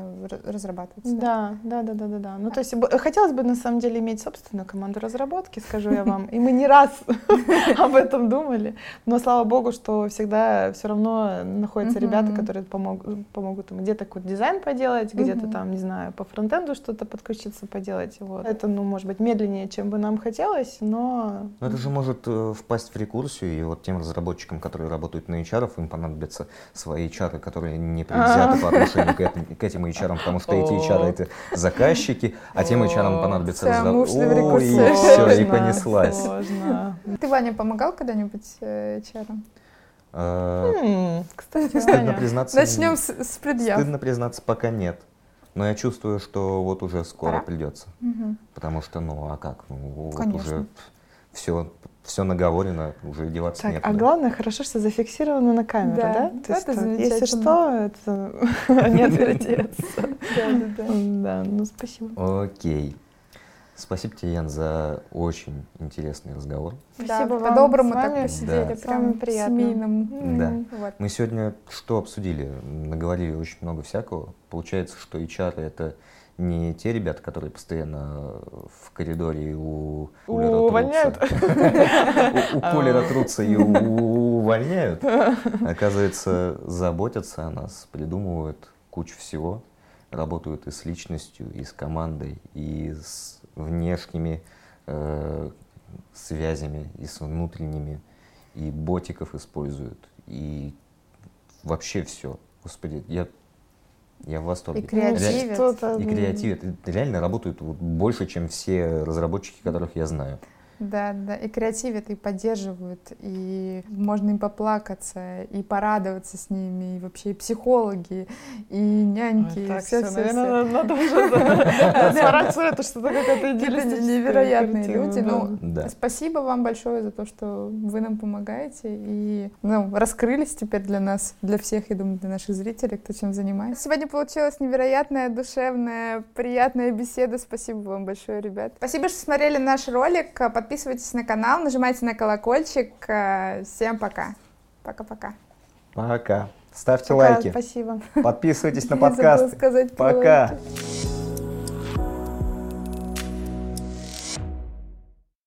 Speaker 3: разрабатываются.
Speaker 1: Да, да, да, да, да, да. Ну, то есть хотелось бы на самом деле иметь собственную команду разработки, скажу я вам. И мы не раз об этом думали. Но слава богу, что всегда все равно находятся ребята, которые помогут, помогут им где-то какой-то дизайн поделать, где-то там, не знаю, по фронтенду что-то подключиться, поделать. Вот. Это, ну, может быть, медленнее, чем бы нам хотелось, но...
Speaker 2: Но это же может э, впасть в рекурсию, и вот тем разработчикам, которые работают на HR, им понадобятся свои HR, которые не предвзяты по отношению к этим, HR, потому что эти HR это заказчики, а тем HR понадобится
Speaker 3: вся
Speaker 2: разраб-
Speaker 3: муж на
Speaker 2: Ой,
Speaker 3: рекурсии.
Speaker 2: и все, и понеслась.
Speaker 1: Сложно.
Speaker 3: Ты, Ваня, помогал когда-нибудь э, HR?
Speaker 2: Э,
Speaker 1: М, Кстати,
Speaker 2: Стыдно признаться,
Speaker 3: Начнем с, предъяв.
Speaker 2: стыдно признаться, пока нет. Но я чувствую, что вот уже скоро придется. Потому что, ну, а как? Ну, вот
Speaker 3: Конечно.
Speaker 2: уже все, все наговорено, уже деваться
Speaker 1: Так,
Speaker 2: некуда.
Speaker 1: а главное, хорошо, что зафиксировано на камеру,
Speaker 3: Да,
Speaker 1: да?
Speaker 3: это
Speaker 1: То есть, так, если что, это не отвертеться.
Speaker 3: Да, да, да.
Speaker 1: Да, ну спасибо.
Speaker 2: Окей. Спасибо тебе, Ян, за очень интересный разговор.
Speaker 1: Спасибо
Speaker 3: Да,
Speaker 1: вам.
Speaker 3: По-доброму
Speaker 1: С
Speaker 3: так
Speaker 1: вами-
Speaker 3: посидели,
Speaker 2: Да.
Speaker 1: с вами
Speaker 3: прям
Speaker 1: приятно.
Speaker 3: семейным.
Speaker 2: Да.
Speaker 3: Вот.
Speaker 2: Мы сегодня что обсудили? Наговорили очень много всякого. Получается, что HR это не те ребята, которые постоянно в коридоре у кулера
Speaker 1: Увольняют?
Speaker 2: трутся. У- кулера трутся и увольняют. Оказывается, заботятся о нас, придумывают кучу всего, работают и с личностью, и с командой, и с внешними э, связями, и с внутренними, и ботиков используют, и вообще все. Господи, я, я в восторге.
Speaker 3: И креативят.
Speaker 2: Ре-
Speaker 1: Что-то,
Speaker 2: И. И Реально работают вот больше, чем все разработчики, которых я знаю.
Speaker 3: Да, да, и креативят, и поддерживают, и можно им поплакаться, и порадоваться с ними, и вообще и психологи, и няньки,
Speaker 1: Ой,
Speaker 3: и
Speaker 1: Так,
Speaker 3: все,
Speaker 1: все,
Speaker 3: все,
Speaker 1: наверное, надо уже сворачиваться, это что-то какая-то идеалистическая
Speaker 3: невероятные люди. Ну. Спасибо вам большое за то, что вы нам помогаете и ну, раскрылись теперь для нас, для всех, я думаю, для наших зрителей, кто чем занимается. Сегодня получилась невероятная, душевная, приятная беседа. Спасибо вам большое, ребят. Спасибо, что смотрели наш ролик. Подписывайтесь на канал, нажимайте на колокольчик. Всем пока. Пока-пока.
Speaker 2: Пока. Ставьте
Speaker 1: Пока,
Speaker 2: лайки,
Speaker 1: Спасибо.
Speaker 2: подписывайтесь на
Speaker 3: про
Speaker 2: Пока.
Speaker 3: лайки.